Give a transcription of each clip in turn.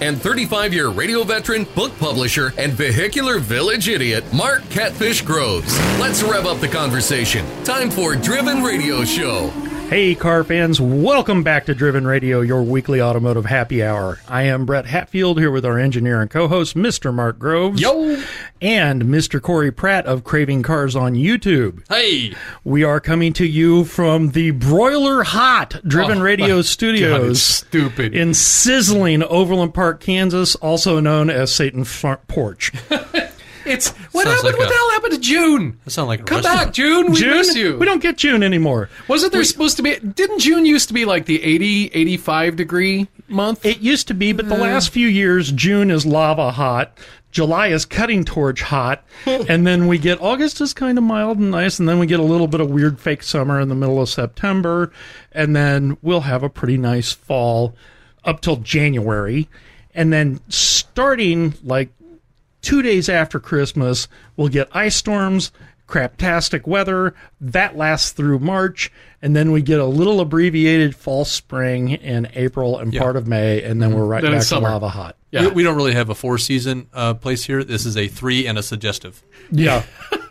and 35 year radio veteran, book publisher, and vehicular village idiot, Mark Catfish Groves. Let's rev up the conversation. Time for Driven Radio Show. Hey, car fans, welcome back to Driven Radio, your weekly automotive happy hour. I am Brett Hatfield here with our engineer and co host, Mr. Mark Groves. Yo! And Mr. Corey Pratt of Craving Cars on YouTube. Hey! We are coming to you from the broiler hot Driven Oh, Radio studios. God, stupid. In sizzling Overland Park, Kansas, also known as Satan Front Porch. It's what Sounds happened? like what a- the hell happened to June? That sounds like a Come restaurant. back, June. We June? miss you. We don't get June anymore. Wasn't there supposed to be? Didn't June used to be like the 80, 85 degree month? It used to be, but the last few years, June is lava hot. July is cutting torch hot, and then we get August is kind of mild and nice, and then we get a little bit of weird fake summer in the middle of September, and then we'll have a pretty nice fall up till January, and then starting like two days after Christmas, we'll get ice storms, craptastic weather. That lasts through March, and then we get a little abbreviated fall spring in April and part of May, and then we're right Then back to summer. lava hot. Yeah. We, we don't really have a four season uh, place here. This is a three and a suggestive. Yeah.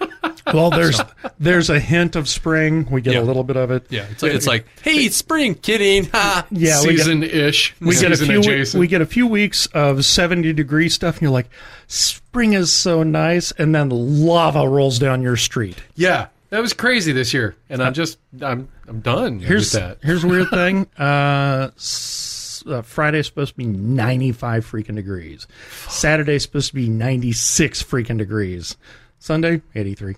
well, there's there's a hint of spring. We get Yeah. a little bit of it. Yeah, it's like, it's like hey, it's spring, kidding. Ha. Yeah, we get, season ish. we get a season few adjacent. we get a few weeks of 70 degree stuff, and you're like, spring is so nice, and then lava rolls down your street. yeah, that was crazy this year, and I'm just I'm I'm done Here's with that. here's a weird thing. Uh, s- uh, Friday's supposed to be 95 freaking degrees. Saturday's supposed to be 96 freaking degrees. Sunday 83.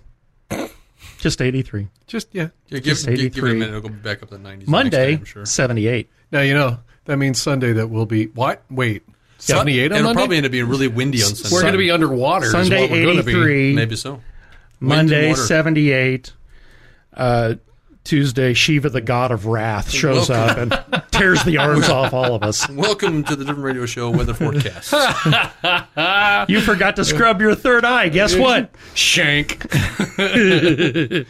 Just 83. Just yeah. Yeah, give, Just give, give it a 83. minute. It'll go back up to the 90s. Monday next day, I'm sure. 78. Now you know that means Sunday that will be what? Wait, Sun- seventy eight on It'll Monday. probably end up being really windy on Sunday. we're going to be underwater. is Sunday what we're gonna be. 83. Maybe so. Monday 78. Uh, Tuesday, Shiva, the god of wrath, shows up and tears the arms off all of us. Welcome to the Driven Radio Show weather forecast. You forgot to scrub your third eye. Guess what? Shank.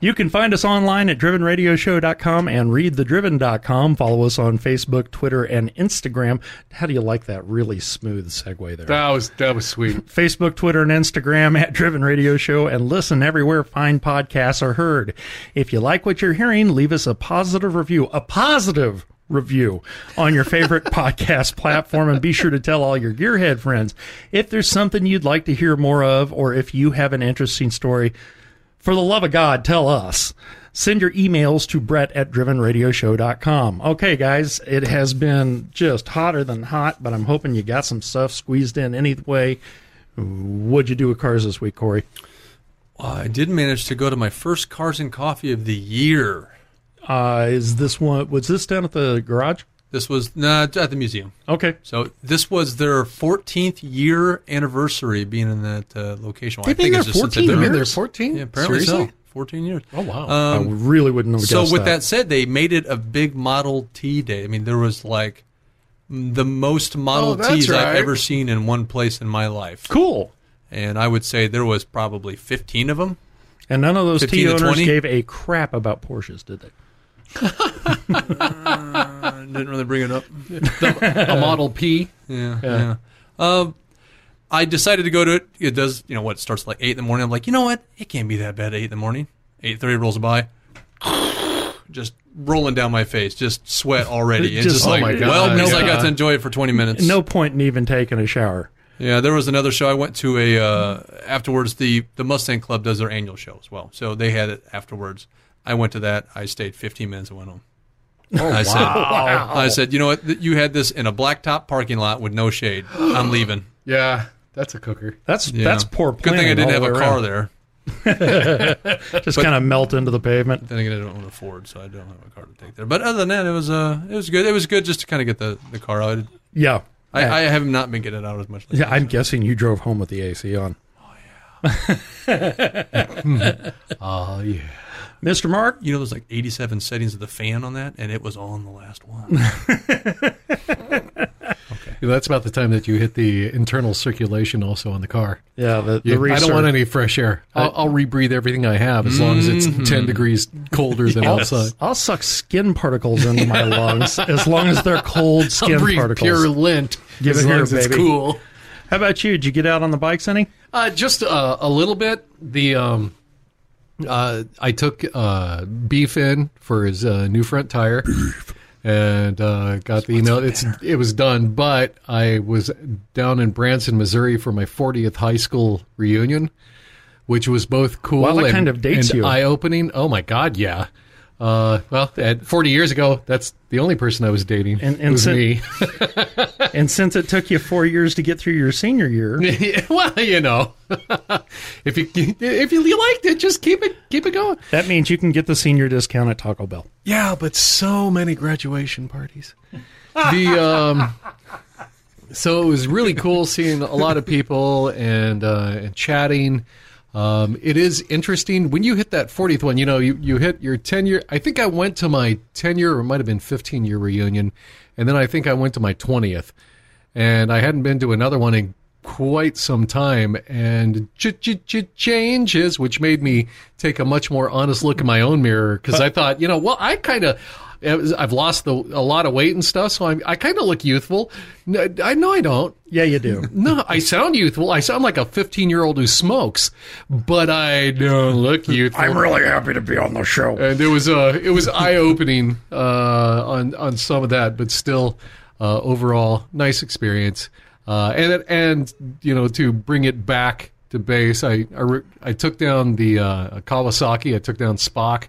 You can find us online at drivenradioshow.com and readthedriven.com. Follow us on Facebook, Twitter, and Instagram. How do you like that really smooth segue there? That was that was sweet. Facebook, Twitter, and Instagram at Driven Radio Show and listen everywhere fine podcasts are heard. If you like what you're hearing, leave us a positive review. A positive review on your favorite podcast platform and be sure to tell all your gearhead friends. If there's something you'd like to hear more of or if you have an interesting story, for the love of God, tell us. Send your emails to Brett at drivenradioshow.com. Okay, guys, it has been just hotter than hot, but I'm hoping you got some stuff squeezed in anyway. What'd you do with cars this week, Corey? I did manage to go to my first Cars and Coffee of the year. Uh, is this one, was this down at the garage? This was nah, it's at the museum. Okay. So this was their 14th year anniversary being in that uh, location. Well, They've been it's there just since 14 I've been They've been there. there fourteen. Yeah, apparently Seriously? so. 14 years. Oh wow. I Um, really wouldn't have guessed. so with that. that said, they made it a big Model T day. I mean, there was like the most Model Oh, that's Ts I've ever seen in one place in my life. Cool. And I would say there was probably 15 of them. And none of those 15 T owners gave a crap about Porsches, did they? I didn't really bring it up. a Model P. Yeah, yeah. Um, I decided to go to it. It does, you know, what it starts at like eight in the morning. I'm like, you know what? It can't be that bad. at Eight in the morning. Eight thirty rolls by, just rolling down my face, just sweat already. It's Just- just, oh like, my God. well, because I Yeah. got to enjoy it for twenty minutes. No point in even taking a shower. Yeah, there was another show I went to. A uh, afterwards, the the Mustang Club does their annual show as well. So they had it afterwards. I went to that. I stayed 15 minutes and went home. I said, I said, you know what? You had this in a blacktop parking lot with no shade. I'm leaving. Yeah, that's a cooker. That's Yeah. that's poor Good thing I didn't have a way car around. there. Just kind of melt into the pavement. Then again, I don't own a Ford, so I don't have a car to take there. But other than that, it was uh, it was good. It was good just to kind of get the, the car out. Yeah. I, I have not been getting it out as much. lately. yeah, I'm guessing you drove home with the AC on. Oh yeah. oh yeah. Mr. Mark, You know, there's like 87 settings of the fan on that, and it was all in the last one. Yeah, That's about the time that you hit the internal circulation also on the car. yeah, the, the You- I don't want any fresh air. I'll, I'll rebreathe everything I have as long as it's 10 degrees colder than outside. I'll suck skin particles into my lungs as long as they're cold skin I'll particles. pure lint Give as it long here, as it's baby. cool. How about you? Did you get out on the bikes any? Uh, just uh, a little bit. The um, uh, I took uh, beef in for his uh, new front tire, and uh, got the email. It's it was done, but I was down in Branson, Missouri, for my 40th high school reunion, which was both cool Wow, that and, kind of dates and you. eye opening. Oh my god, yeah. Uh, well, at 40 years ago, that's the only person I was dating. And- and was so- me. And since it took you four years to get through your senior year, well, you know, if you if you liked it, just keep it keep it going. that means you can get the senior discount at Taco Bell. Yeah, but so many graduation parties. the um, so it was really cool seeing a lot of people and uh, and chatting. Um, it is interesting when you hit that 40th one. You know, you, you hit your 10 year. I think I went to my 10 year or it might have been 15 year reunion, and then I think I went to my 20th, and I hadn't been to another one in quite some time. And ch- ch- ch- changes, which made me take a much more honest look in my own mirror because I thought, you know, well, I kind of. I've lost the, a lot of weight and stuff, so I'm, I kind of look youthful. No, I know I don't. Yeah, you do. No, I sound youthful. I sound like a 15 year old who smokes, but I don't look youthful. I'm really happy to be on the show. and it was uh, it was eye opening uh, on on some of that, but still, uh, overall, nice experience. Uh, and and you know to bring it back to base, I I, I took down the uh, Kawasaki. I took down Spock.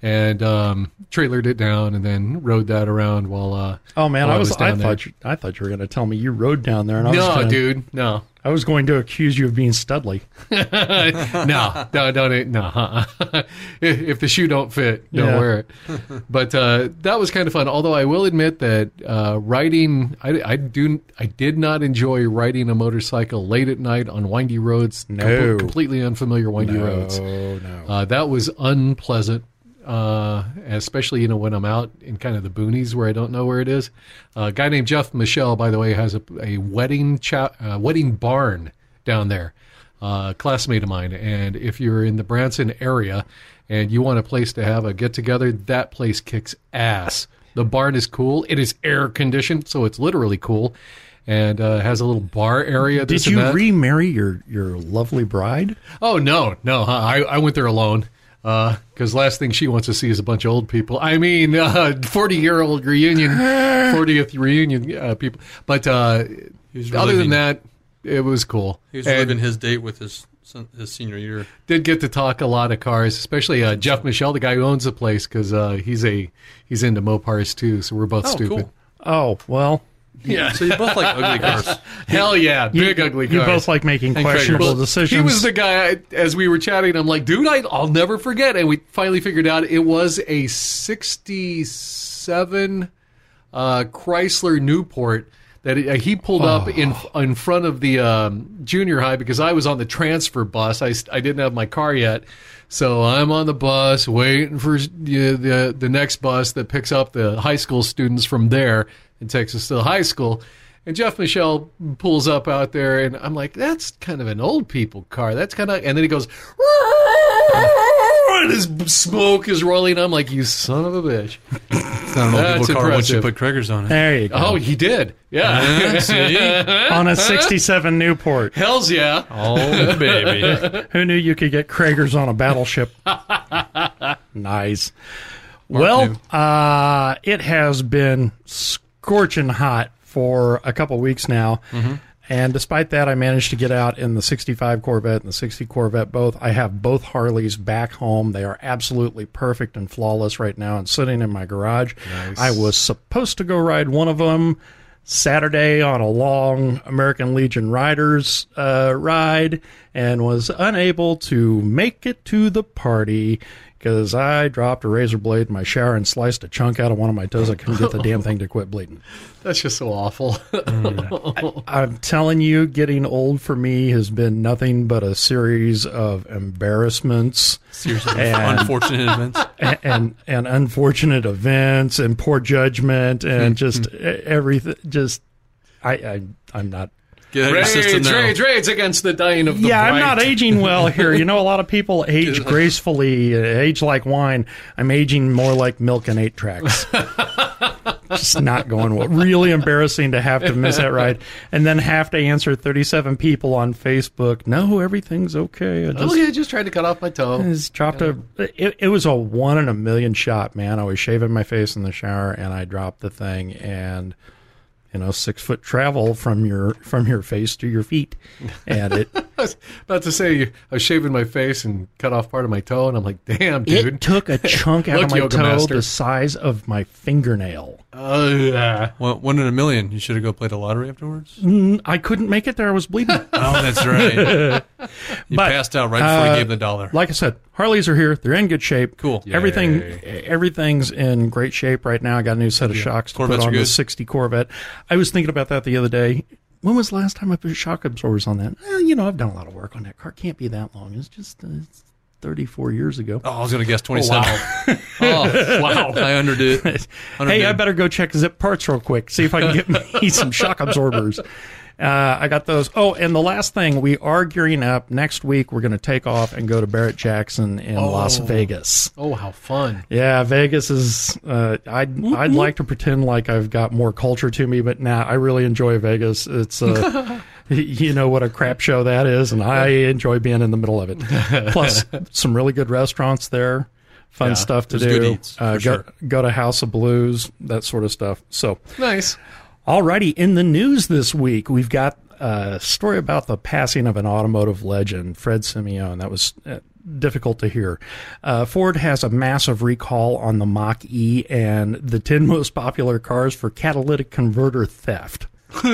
And um, trailered it down, and then rode that around while. Uh, Oh man, I was, I down there. thought you, I thought you were going to tell me you rode down there, and I was No, gonna, dude, no. I was going to accuse you of being studly. no, no, don't, no. uh-uh. if if the shoe don't fit, don't Yeah. wear it. But uh, that was kind of fun. Although I will admit that uh, riding, I, I do, I did not enjoy riding a motorcycle late at night on windy roads. com- No. completely unfamiliar windy roads. Oh no. Uh, that was unpleasant, uh, especially you know when I'm out in kind of the boonies where I don't know where it is. Uh, a guy named Jeff Michelle, by the way, has a, a wedding cha- uh, wedding barn down there. Uh, classmate of mine, and if you're in the Branson area and you want a place to have a get together, that place kicks ass. The barn is cool. It is air conditioned, so it's literally cool, and uh, has a little bar area. Did you remarry your your lovely bride? Oh no, no! I I went there alone because last thing she wants to see is a bunch of old people. I mean, forty year old reunion, fortieth reunion uh, people. But uh, was other reliving- than that, it was cool. He was And living his date with his his senior year. did get to talk a lot of cars, especially uh, Jeff Michelle, the guy who owns the place, because uh, he's a he's into Mopars too. So we're both Oh, stupid. cool. Oh well, Yeah, So you both like ugly cars. hell yeah, you, big ugly cars. You both like making Craig questionable Well, decisions. He was the guy I, as we were chatting. I'm like, dude, I, I'll never forget. And we finally figured out it was a '67 uh, Chrysler Newport that he, uh, he pulled up in in front of the um, junior high because I was on the transfer bus. I, I didn't have my car yet. So I'm on the bus waiting for the, the the next bus that picks up the high school students from there and Texas us to the high school. And Jeff Michelle pulls up out there, and I'm like, "That's kind of an old people car. That's kind of." And then he goes, and his smoke is rolling. I'm like, "You son of a bitch!" It's not an old That's people car once you impressive. put Cragars on it. there you go. Oh, he did. Yeah. See? on a '67 Newport. Hell's yeah. Oh, baby. Who knew you could get Cragars on a battleship? nice. well, uh, it has been scorching hot for a couple weeks now. And despite that, I managed to get out in the 65 Corvette and the 60 Corvette both. I have both Harleys back home. They are absolutely perfect and flawless right now and sitting in my garage. I was supposed to go ride one of them Saturday on a long American Legion Riders uh, ride and was unable to make it to the party. Because I dropped a razor blade in my shower and sliced a chunk out of one of my toes. I couldn't get the damn thing to quit bleeding. That's just so awful. I'm telling you, getting old for me has been nothing but a series of embarrassments Seriously, And- unfortunate events. and, and and unfortunate events and poor judgment and hmm, just hmm. e- everything. Just I, I I'm not. Get out of raids, now. raids, raids against the dying of the yeah, I'm not aging well here. You know, a lot of people age gracefully, uh, age like wine. I'm aging more like milk and eight tracks. Just not going well. Really embarrassing to have to miss that ride, and then have to answer 37 people on Facebook. No, everything's okay. I Oh, just, yeah, I just tried to cut off my toe. just dropped a. It, it was a one in a million shot, man. I was shaving my face in the shower, and I dropped the thing, and you know, six foot travel from your from your face to your feet, and it. I was about to say, I was shaving my face and cut off part of my toe, and I'm like, damn, dude. It took a chunk out Look, of my Yoga toe Master. the size of my fingernail. Uh, yeah. Well, one in a million. You should have go played the lottery afterwards. Mm, I couldn't make it there. I was bleeding. Oh, that's right. You But, passed out right before uh, you gave the dollar. like I said, Harleys are here. They're in good shape. Cool. Everything, everything's in great shape right now. I got a new set of shocks to Corvettes put are on the good. 60 Corvette. I was thinking about that the other day. When was the last time I put shock absorbers on that? Well, you know, I've done a lot of work on that car. Can't be that long. It's just uh, it's 34 years ago. Oh, I was going to guess 27. Oh, wow. I underdid. it. Hey, I better go check Zip Parts real quick, see if I can get me some shock absorbers. Uh, I got those. Oh, and the last thing, we are gearing up. Next week, we're going to take off and go to Barrett Jackson in Las Vegas. Oh, how fun. Yeah, Vegas is. Uh, I'd I'd like to pretend like I've got more culture to me, but nah, I really enjoy Vegas. It's uh, you know what a crap show that is, and I enjoy being in the middle of it. Plus, some really good restaurants there, fun Yeah, stuff to do. eats, uh, go sure. go to House of Blues, that sort of stuff. So, Nice. Alrighty, in the news this week, we've got a story about the passing of an automotive legend, Fred Simeone. That was uh, difficult to hear. Uh, Ford has a massive recall on the Mach E and the 10 most popular cars for catalytic converter theft.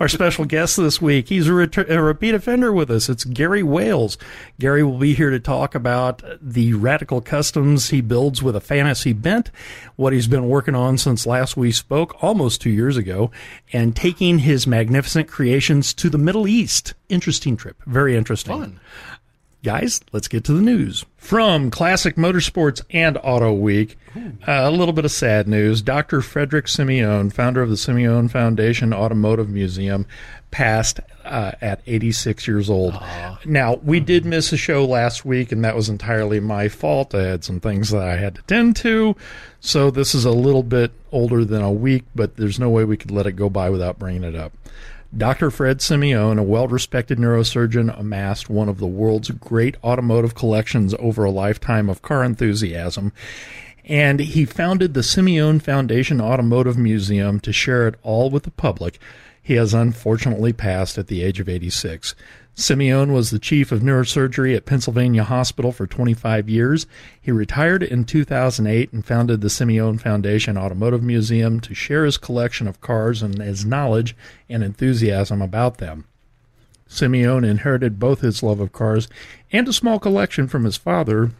Our special guest this week, he's a, ret- a repeat offender with us. It's Gary Wales. Gary will be here to talk about the radical customs he builds with a fantasy bent, what he's been working on since last we spoke, almost two years ago, and taking his magnificent creations to the Middle East. Interesting trip. Very interesting. Fun. Guys, let's get to the news. From Classic Motorsports and Auto Week, uh, a little bit of sad news. Dr. Frederick Simeone, founder of the Simeone Foundation Automotive Museum, passed uh, at 86 years old. Now, we did miss a show last week, and that was entirely my fault. I had some things that I had to tend to, so this is a little bit older than a week, but there's no way we could let it go by without bringing it up. Dr. Fred Simeone, a well respected neurosurgeon, amassed one of the world's great automotive collections over a lifetime of car enthusiasm. And he founded the Simeone Foundation Automotive Museum to share it all with the public. He has unfortunately passed at the age of 86. Simeone was the chief of neurosurgery at Pennsylvania Hospital for 25 years. He retired in 2008 and founded the Simeone Foundation Automotive Museum to share his collection of cars and his knowledge and enthusiasm about them. Simeone inherited both his love of cars and a small collection from his father,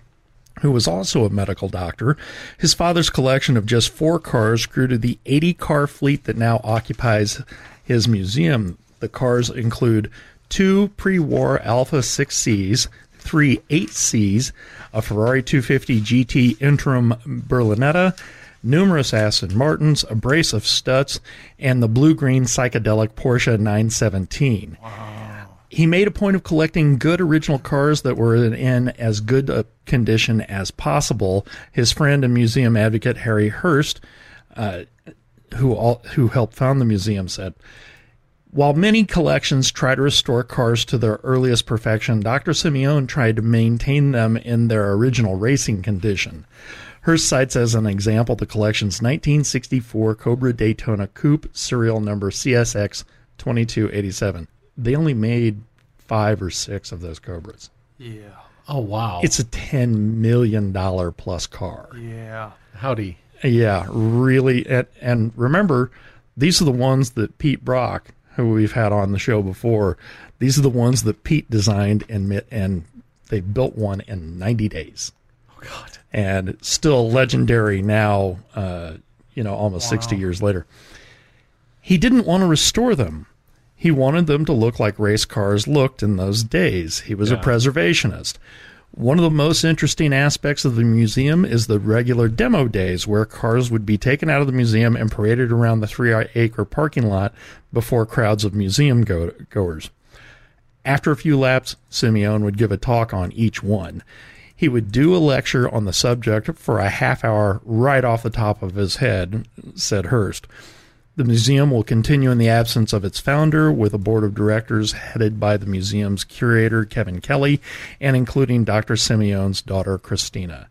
who was also a medical doctor. His father's collection of just four cars grew to the 80 car fleet that now occupies his museum. The cars include two pre war Alfa 6Cs, three 8Cs, a Ferrari 250 GT Interim Berlinetta, numerous Aston Martins, a brace of Stutz, and the blue green psychedelic Porsche 917 he made a point of collecting good original cars that were in as good a condition as possible. His friend and museum advocate Harry Hurst, uh, who all, who helped found the museum, said. While many collections try to restore cars to their earliest perfection, Dr. Simeone tried to maintain them in their original racing condition. Hearst cites as an example the collection's 1964 Cobra Daytona Coupe serial number CSX 2287. They only made five or six of those Cobras. Yeah. Oh, wow. It's a $10 million plus car. Yeah. Howdy. Yeah, really. And, and remember, these are the ones that Pete Brock, who we've had on the show before, these are the ones that Pete designed and and they built one in 90 days. Oh God! And still legendary now. Uh, you know, almost 60 years later. He didn't want to restore them. He wanted them to look like race cars looked in those days. He was a preservationist. One of the most interesting aspects of the museum is the regular demo days where cars would be taken out of the museum and paraded around the three acre parking lot before crowds of museum go- goers. After a few laps, Simeone would give a talk on each one. He would do a lecture on the subject for a half hour right off the top of his head, said Hearst. The museum will continue in the absence of its founder with a board of directors headed by the museum's curator, Kevin Kelly, and including Dr. Simeone's daughter, Christina.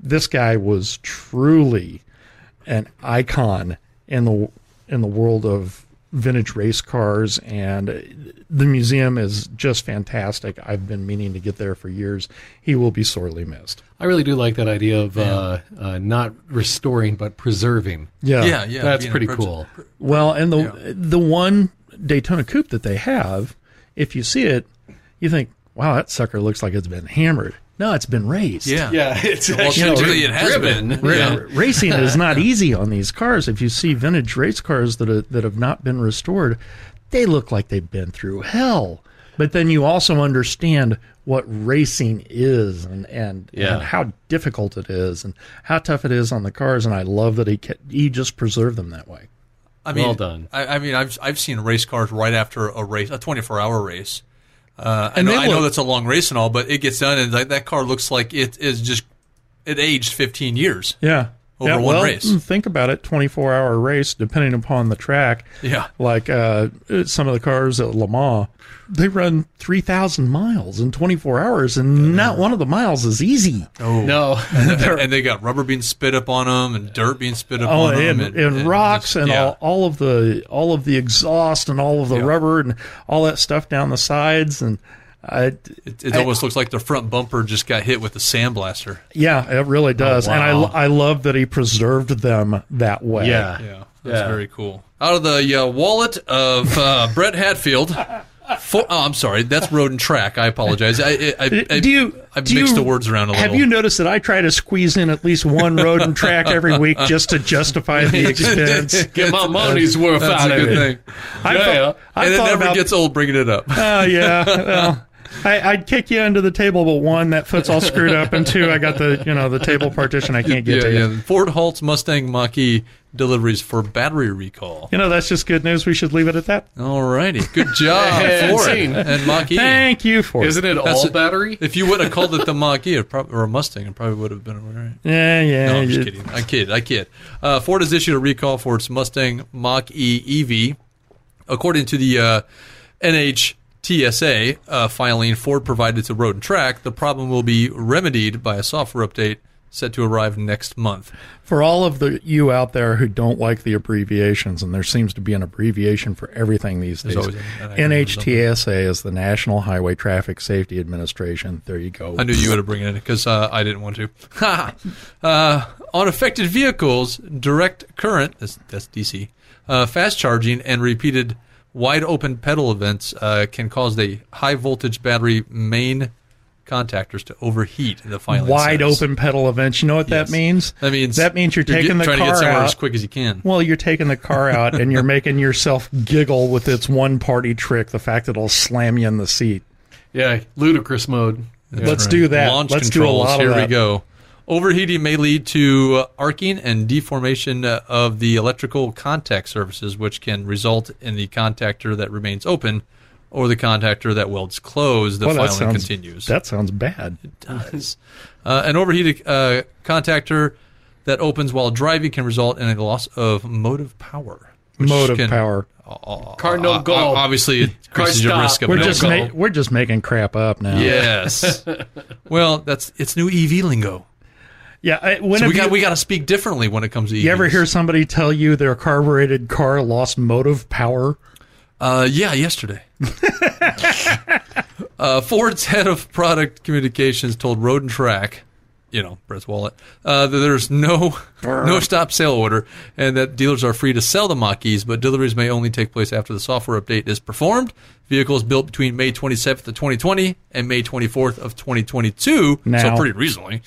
This guy was truly an icon in the in the world of vintage race cars and the museum is just fantastic. I've been meaning to get there for years. He will be sorely missed. I really do like that idea of uh, uh, not restoring but preserving. Yeah. Yeah, yeah. That's pretty pres- cool. Well, and the the one Daytona Coupe that they have, if you see it, you think, "Wow, that sucker looks like it's been hammered." No, it's been raced. Yeah. Yeah, it's Well, You know, technically it has driven. been. Ra- Yeah. Racing is not easy on these cars. If you see vintage race cars that are, that have not been restored, they look like they've been through hell. But then you also understand what racing is and and, Yeah. and how difficult it is and how tough it is on the cars. And I love that he ca- he just preserved them that way. I mean, Well done. I, I mean, I've I've seen race cars right after a race, a 24 hour race. Uh, I know they I know that's a long race and all, but it gets done and like, that car looks like it is just it aged 15 years. Yeah. Over yeah, one well, race. mm, Think about it: twenty-four hour race, depending upon the track. Yeah. Like uh, some of the cars at Le Mans, they run three thousand miles in twenty-four hours, and not one of the miles is easy. Oh No. and, and they got rubber being spit up on them and dirt being spit up Oh, on and, them and, rocks just- and yeah. all, all of the all of the exhaust and all of the Yeah. rubber and all that stuff down the sides and I, It, it almost looks like the front bumper just got hit with a sandblaster. yeah, it really does. And wow. I I love that he preserved them that way. Yeah. Yeah, that's Yeah. very cool. Out of the uh, wallet of uh, Brett Hatfield. For, oh, I'm sorry. That's road and track. I apologize. I, I, I, I do you I've do mixed you- the words around a little. Have you noticed that I try to squeeze in at least one road and track every week just to justify the expense? Get my money's worth That's out a of good it. thing. I Yeah, thought, I and it never about, gets old bringing it up. Oh yeah. Well, I, I'd kick you under the table, but one, that foot's all screwed up, and two, I got the you know the table partition I can't get yeah, to. You. yeah. Ford halts Mustang Mach-E deliveries for battery recall. you know that's just good news. We should leave it at that. All righty. Good job, And Ford scene. and Mach-E. Thank you for Isn't it all a- battery? If you would have called it the Mach-E it prob- or a Mustang, it probably would have been all right. Yeah, yeah. No, I'm just kidding. I kid. I kid. Uh, Ford has issued a recall for its Mustang Mach E EV. According to the uh, NHTSA uh, filing Ford provided to Road and Track, the problem will be remedied by a software update set to arrive next month. For all of the you out there who don't like the abbreviations, and there seems to be an abbreviation for everything these days. Always an- an acronym or NHTSA is the National Highway Traffic Safety Administration. There you go. I knew you would have bring it in because uh, I didn't want to. uh, on affected vehicles, direct current, that's, that's DC, uh, fast charging, and repeated wide open pedal events uh, can cause the high voltage battery main contactors to overheat. in The final Wide says. open pedal events. You know what Yes. that means? That means that means you're, taking get- the trying car to get somewhere out. as quick as you can. Well, you're taking the car out and you're making yourself giggle with its one party trick, the fact that it'll slam you in the seat. Yeah, ludicrous mode. Let's do that. Launch Let's do a controls. lot Here of we go. Overheating may lead to uh, arcing and deformation uh, of the electrical contact surfaces, which can result in the contactor that remains open or the contactor that welds closed. The Well, that sounds, continues. That sounds bad. It does. Uh, an overheated uh, contactor that opens while driving can result in a loss of motive power. Motive can- power. Cardinal uh, goal. Obviously, it increases your risk of We're no just goal. ma- we're just making crap up now. Yes. well, that's it's new EV lingo. Yeah. I, when So we got you, we got to speak differently when it comes to EVs. you ever hear somebody tell you their carbureted car lost motive power? Uh, yeah, yesterday. uh, Ford's head of product communications told Road and Track you know, Brett's wallet, uh, that there's no no stop sale order, and that dealers are free to sell the Mach-E's, but deliveries may only take place after the software update is performed. Vehicles built between May 27th of 2020 and May 24th of 2022, so pretty recently,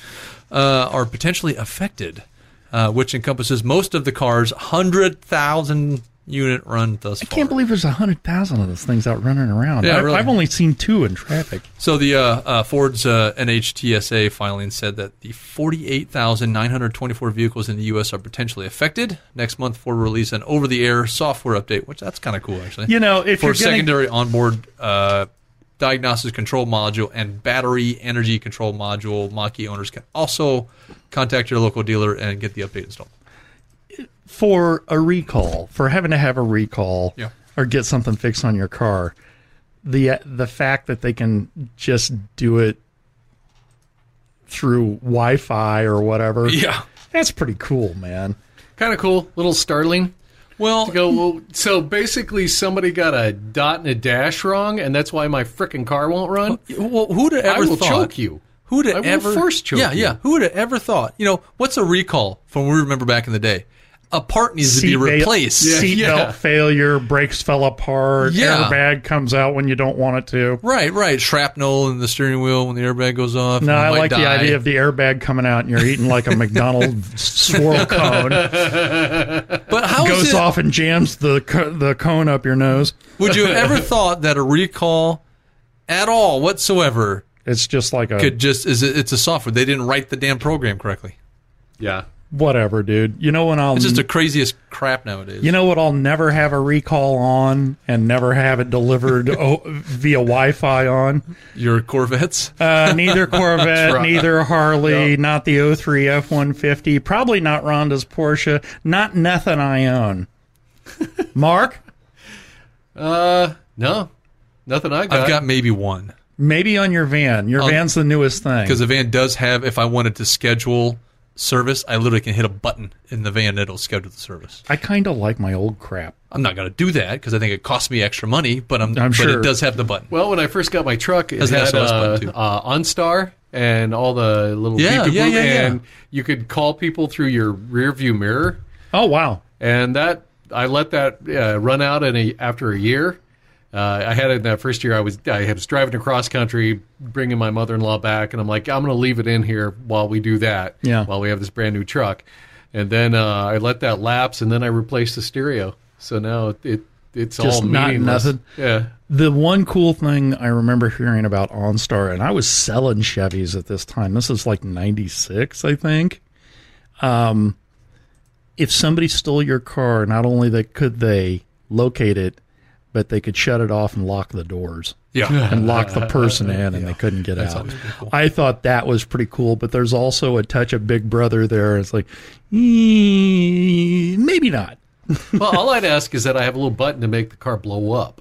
uh, are potentially affected, uh, which encompasses most of the car's 100,000 unit run thus far. I can't believe there's a hundred thousand of those things out running around. Yeah, I, really. I've only seen two in traffic. So the uh, uh, Ford's uh, NHTSA filing said that the 48,924 vehicles in the U.S. are potentially affected. Next month, Ford will release an over-the-air software update, which that's kind of cool, actually. You know, if for you're gonna- secondary onboard uh, diagnosis control module and battery energy control module, Mach-E owners can also contact your local dealer and get the update installed. for a recall, for having to have a recall Yeah. or get something fixed on your car, the the fact that they can just do it through Wi-Fi or whatever, Yeah. that's pretty cool, man. Kind of cool, little startling. Well, go, well, so basically, somebody got a dot and a dash wrong, and that's why my frickin' car won't run. well who'd have I ever will thought? choke you. Who'd have I ever force choke Yeah, you. yeah. Who would have ever thought? You know, what's a recall from we remember back in the day? A part needs to be Seat ba- replaced. Seatbelt Yeah. failure, brakes fell apart, Yeah. airbag comes out when you don't want it to. Right, right. Shrapnel in the steering wheel when the airbag goes off. No, I might like the idea of the airbag coming out and you're eating like a McDonald's swirl cone. But how is Goes it? off and jams the co- the cone up your nose. Would you have ever thought that a recall, at all whatsoever, It's just like a could just is it, it's a software? They didn't write the damn program correctly. Yeah. Whatever, dude. You know when I'll It's just the craziest crap nowadays. you know what I'll never have a recall on and never have it delivered o- via Wi-Fi on. your Corvettes. Uh, neither Corvette, right. neither Harley, not the 03 F150, probably not Rhonda's Porsche, not nothing I own. Mark, Uh, no, nothing I got. I've got maybe one maybe on your van. Your On- van's the newest thing. because the van does have. If I wanted to schedule service, I literally can hit a button in the van and it'll schedule the service. I kind of like my old crap. I'm not going to do that because I think it costs me extra money, but I'm, I'm but sure. it does have the button. well, when I first got my truck, it Has an had SOS uh, button, too. uh, OnStar and all the little Yeah, beep-a-boop, yeah, yeah, yeah. and you could call people through your rear view mirror, Oh wow. and that I let that uh, run out in a, after a year. Uh, I had it in that first year. I was I was driving across country, bringing my mother in law back, and I'm like, I'm going to leave it in here while we do that. Yeah. While we have this brand new truck, and then uh, I let that lapse, and then I replaced the stereo. So now it it's Just all not nothing? Yeah. The one cool thing I remember hearing about OnStar, and I was selling Chevys at this time. This is like '96, I think. Um, if somebody stole your car, not only they could they locate it, but they could shut it off and lock the doors Yeah. and lock the person in, and they couldn't get out. cool. I thought that was pretty cool, but there's also a touch of Big Brother there. It's like, "Eh, maybe not. Well, all I'd ask is that I have a little button to make the car blow up.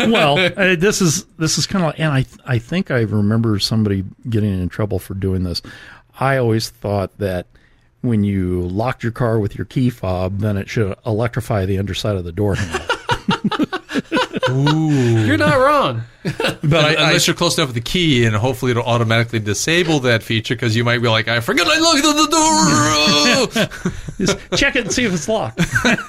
well, uh, this is this is kind of, and I I think I remember somebody getting in trouble for doing this. I always thought that when you locked your car with your key fob, then it should electrify the underside of the door handle. You're not wrong. But I, I, Unless you're close enough with the key, and hopefully it'll automatically disable that feature because you might be like, I forgot I locked the door. just check it and see if it's locked.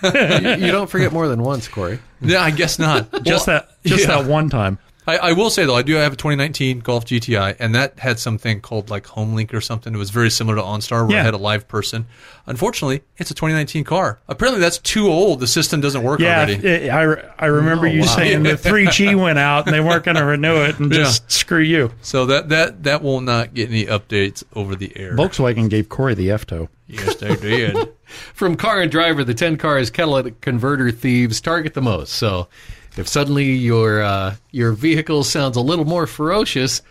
you, you don't forget more than once, Corey. yeah, I guess not. Just Well, that, just yeah. that one time. I, I will say though, I do have a 2019 Golf GTI, and that had something called like HomeLink or something. It was very similar to OnStar, where Yeah. it had a live person. Unfortunately, it's a 2019 car. Apparently, that's too old. The system doesn't work Yeah, already. it- I I remember oh, you saying the 3G went out and they weren't going to renew it and Yeah. just screw you. so that that that will not get any updates over the air. Volkswagen gave Corey the F-toe. yes, they did. From Car and Driver, the 10 cars catalytic converter thieves target the most. So if suddenly your uh, your vehicle sounds a little more ferocious,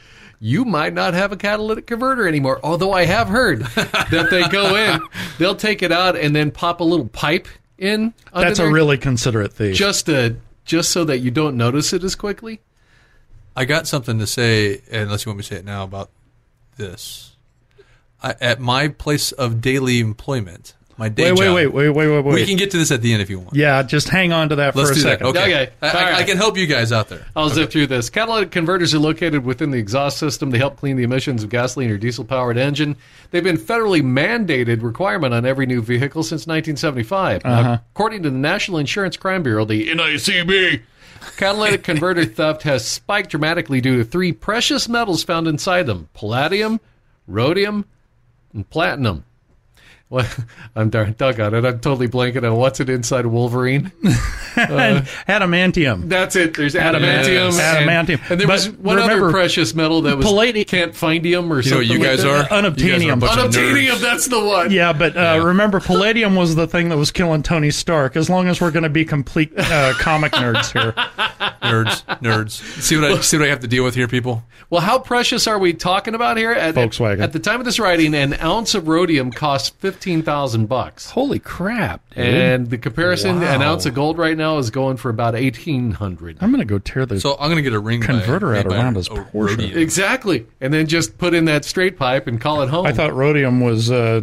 you might not have a catalytic converter anymore. Although I have heard that they go in, they'll take it out and then pop a little pipe in. That's a really considerate thing. just to, just so that you don't notice it as quickly. I got something to say, unless you want me to say it now about this. I, at my place of daily employment, my day Wait, wait, job. wait, wait, wait, wait, wait. We can get to this at the end if you want. yeah, just hang on to that Let's for a do second. that. Okay. Okay. I, I- All I can help you guys out there. I'll zip through this. Catalytic converters are located within the exhaust system to help clean the emissions of gasoline or diesel powered engine. They've been federally mandated requirement on every new vehicle since 1975. Now, uh-huh. according to the National Insurance Crime Bureau, the NICB, catalytic converter theft has spiked dramatically due to three precious metals found inside them palladium, rhodium, and platinum. Well, I'm darn dug on it. I'm totally blanking on what's it inside Wolverine. Adamantium. That's it. There's adamantium. Yes. and- Adamantium. And, there was one remember, other precious metal that was palladium. can't findium or You know what something. you guys like are? that. Unobtainium. You guys are a bunch of Unobtainium. nerds. That's the one. Yeah, but uh, Yeah. remember, Palladium was the thing that was killing Tony Stark. As long as we're going to be complete uh, comic nerds here, Nerds, nerds. See what I see what I have to deal with here, people. Well, how precious are we talking about here? At, Volkswagen. At the time of this writing, an ounce of rhodium costs fifteen thousand bucks, holy crap! Dude. and the comparison, an Wow. ounce of gold right now is going for about eighteen hundred. I'm going to go tear the. So I'm gonna get a ring by- Converter out made by around his a Porsche. rhodium. Exactly, and then just put in that straight pipe and call it home. I thought rhodium was uh,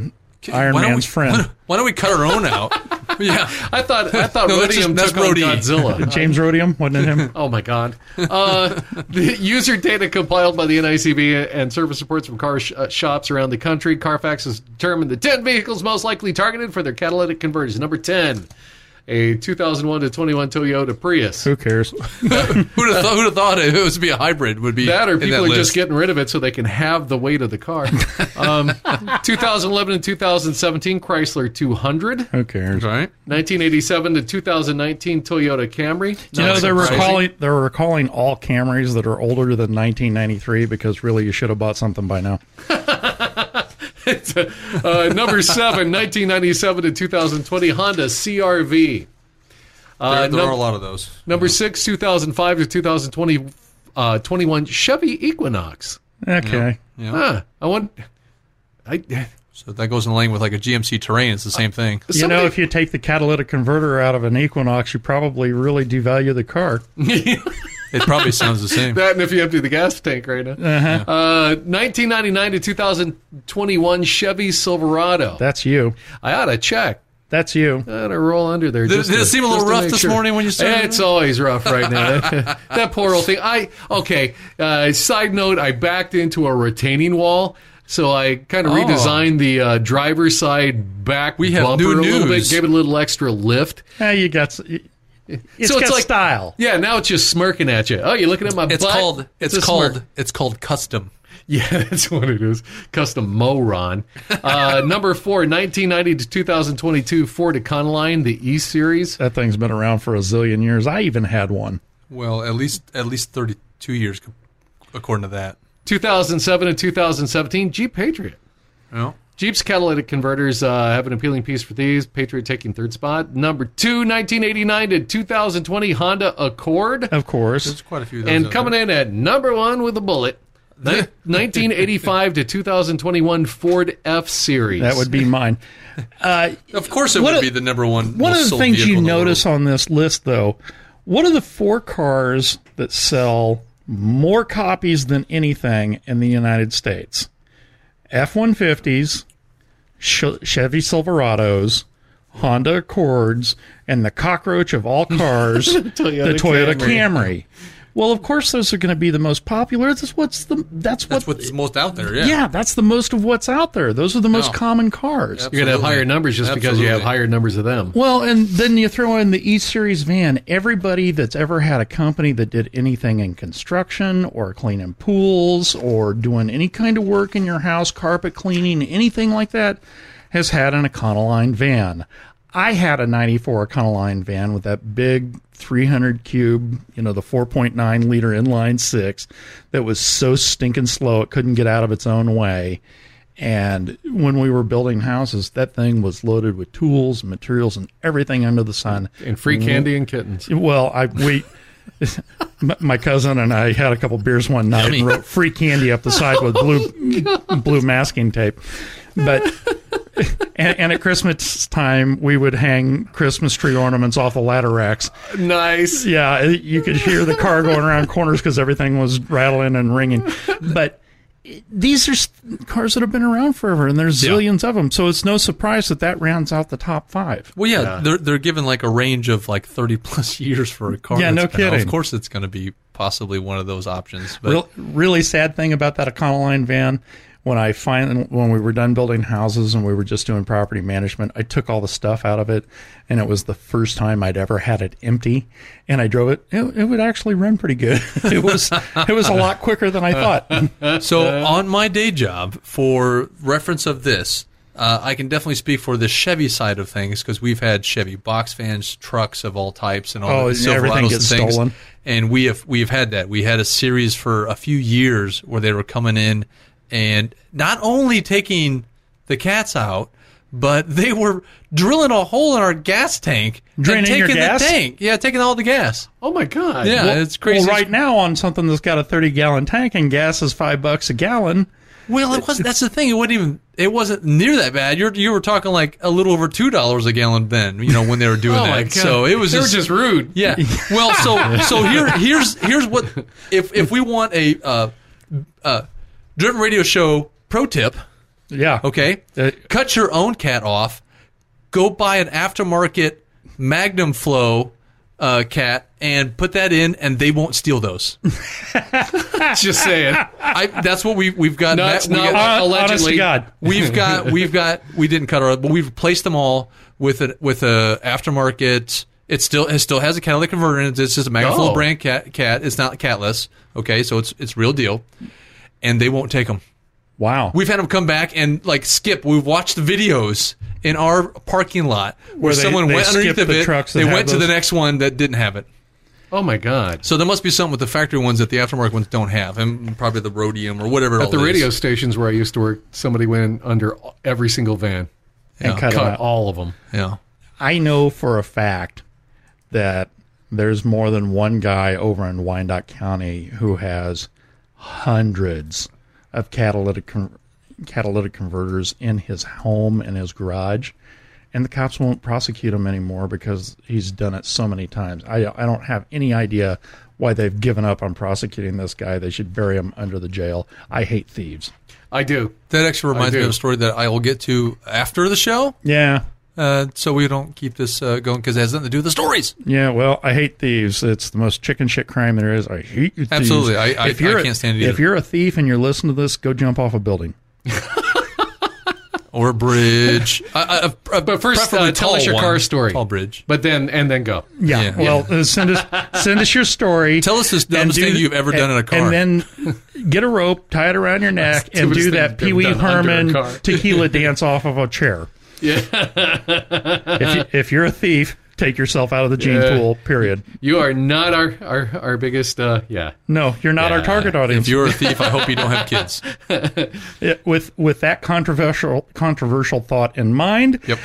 Iron Why don't Man's we, friend. Why, why don't we cut our own out? yeah. I thought I thought No, that's just- took that's on. Godzilla. James Rhodium, wasn't it him? Oh my God! Uh, the user data compiled by the NICB and service reports from car sh- uh, shops around the country. Carfax has determined the ten vehicles most likely targeted for their catalytic converters. Number ten, a 2001 to 21 Toyota Prius. Who cares? Who'd have thought? Who'd have thought it was be a hybrid? Would be That or people that are list. just getting rid of it so they can have the weight of the car. Um, 2011 and 2017 Chrysler 200. Who cares? right. 1987 to 2019 Toyota Camry. You know they're surprising. recalling they're recalling all Camrys that are older than 1993 because really you should have bought something by now. Uh, number seven, 1997 to 2020 Honda CRV. Uh, There, there num- are a lot of those. number six, 2005 to 2020, uh, 21 Chevy Equinox. Okay. Yeah. Huh, I want. I, So that goes in line with like a GMC Terrain. It's the same thing. You know, if you take the catalytic converter out of an Equinox, you probably really devalue the car. It probably sounds the same. that and if you empty the gas tank right now. Uh-huh. Uh, 1999 to 2021 Chevy Silverado. That's you. I ought to check. That's you. I ought to roll under there. Did- just did it seem a little rough this sure. morning when you started? It's always rough right now. that poor old thing. I okay. Uh, side note: I backed into a retaining wall, so I kind of Oh. redesigned the uh, driver's side back We have bumper new a little bit, gave it a little extra lift. Yeah, you got. It's So got it's like- style. Yeah, now it's just smirking at you. Oh, you're looking at my It's butt. called. It's a called. smirk. It's called custom. Yeah, that's what it is. Custom Moron. Uh, number four, 1990 to 2022 Ford Econoline, the E Series. That thing's been around for a zillion years. I even had one. Well, at least at least thirty two years, according to that. 2007 and 2017 Jeep Patriot. Well, Jeep's catalytic converters uh, have an appealing piece for these. Patriot taking third spot. Number two, 1989 to 2020 Honda Accord. Of course. there's quite a few. Of those And coming there. in at number one with a bullet, ni- 1985 to 2021 Ford F Series. That would be mine. Of course, it What would a- be the number one. One of the things vehicle you in the notice world. on this list, though, what are the four cars that sell more copies than anything in the United States? F 150s, Chevy Silverados, Honda Accords, and the cockroach of all cars, the Toyota Camry. Well, of course, those are going to be the most popular. That's what's the that's, That's what what's most out there. Yeah. yeah, that's the most of what's out there. Those are the most No. common cars. You're going to have higher numbers just because you have higher numbers of them. Well, and then you throw in the E Series van. Everybody that's ever had a company that did anything in construction or cleaning pools or doing any kind of work in your house, carpet cleaning, anything like that, has had an Econoline van. I had a 94 Econoline van with that big 300 cube, you know, the 4.9 liter inline six that was so stinking slow it couldn't get out of its own way. And when we were building houses, that thing was loaded with tools and materials and everything under the sun. And free mm-hmm. candy and kittens. Well, I we my- my cousin and I had a couple beers one night and wrote free candy up the side with blue oh blue masking tape. But and, and at Christmas time, we would hang Christmas tree ornaments off the ladder racks. Nice. Yeah, you could hear the car going around corners because everything was rattling and ringing. But these are cars that have been around forever, and there's Yeah. zillions of them. So it's no surprise that that rounds out the top five. Well, yeah, they're they're given like a range of like thirty plus years for a car. Yeah, no been out. kidding. Of course, it's going to be possibly one of those options. But Real, really sad thing about that Econoline van. When I finally, when we were done building houses and we were just doing property management, I took all the stuff out of it, and it was the first time I'd ever had it empty. And I drove it; it, it would actually run pretty good. it was, it was a lot quicker than I thought. So on my day job, for reference of this, uh, I can definitely speak for the Chevy side of things because we've had Chevy box vans, trucks of all types, and all Oh, the everything gets and things. stolen. And we have we've had that. We had a series for a few years where they were coming in and not only taking the cats out. But they were drilling a hole in our gas tank Draining and your taking gas? the tank. Yeah, taking all the gas. Oh my god! Yeah, it's crazy. Well, right now on something that's got a thirty gallon tank and gas is five bucks a gallon. Well, it wasn't. That's the thing. It wasn't even. It wasn't near that bad. You're you were talking like a little over two dollars a gallon then. You know when they were doing Oh that. my god! So it was they just, were just rude. yeah. Well, so so here here's here's what if if we want a uh, uh, driven radio show pro tip. Yeah. Okay, Uh, cut your own cat off. Go buy an aftermarket Magnaflow uh, cat and put that in, and they won't steal those. just saying. I, that's what we we've got. No, we not got- to allegedly. God. we've got we've got we didn't cut our but we've replaced them all with a with a aftermarket it still it still has a catalytic converter in it it's just a Magnaflow Oh. brand cat cat it's not catless okay so it's it's real deal and they won't take them Wow. we've had them come back and like skip we've watched the videos in our parking lot where, Where they- someone they went underneath skip of the it trucks they have went to the next one that didn't have it Oh my god! so there must be something with the factory ones that the aftermarket ones don't have and probably the rhodium or whatever At the is. radio stations where I used to work, somebody went under every single van, and cut, cut out. all of them. yeah I know for a fact that there's more than one guy over in Wyandotte County who has hundreds of catalytic con- catalytic converters in his home and his garage, and the cops won't prosecute him anymore because he's done it so many times. I I don't have any idea why they've given up on prosecuting this guy. They should bury him under the jail. I hate thieves. I do. That actually reminds me of a story that I will get to after the show, Yeah. Uh, so we don't keep this uh, going because it has nothing to do with the stories. Yeah, well, I hate thieves. It's the most chicken shit crime there is. I hate you thieves. Absolutely. I- I- If you're I a- can't stand it If you're a thief and you're listening to this, go jump off a building. Or a bridge. uh, uh, But first, uh, tell us your one. car story. Tall bridge. But then and then go. Yeah. Yeah. well, uh, send us send us your story. Tell us the dumbest do- thing you've ever done in a car. And then get a rope, tie it around your neck, and do that Pee Wee done under a Herman tequila dance off of a chair. Yeah. If, you, if you're a thief, take yourself out of the gene Yeah. pool. Period. You are not our our, our biggest. Uh, yeah. No, you're not our target audience. If you're a thief, I hope you don't have kids. Yeah, with with that controversial controversial thought in mind, Yep.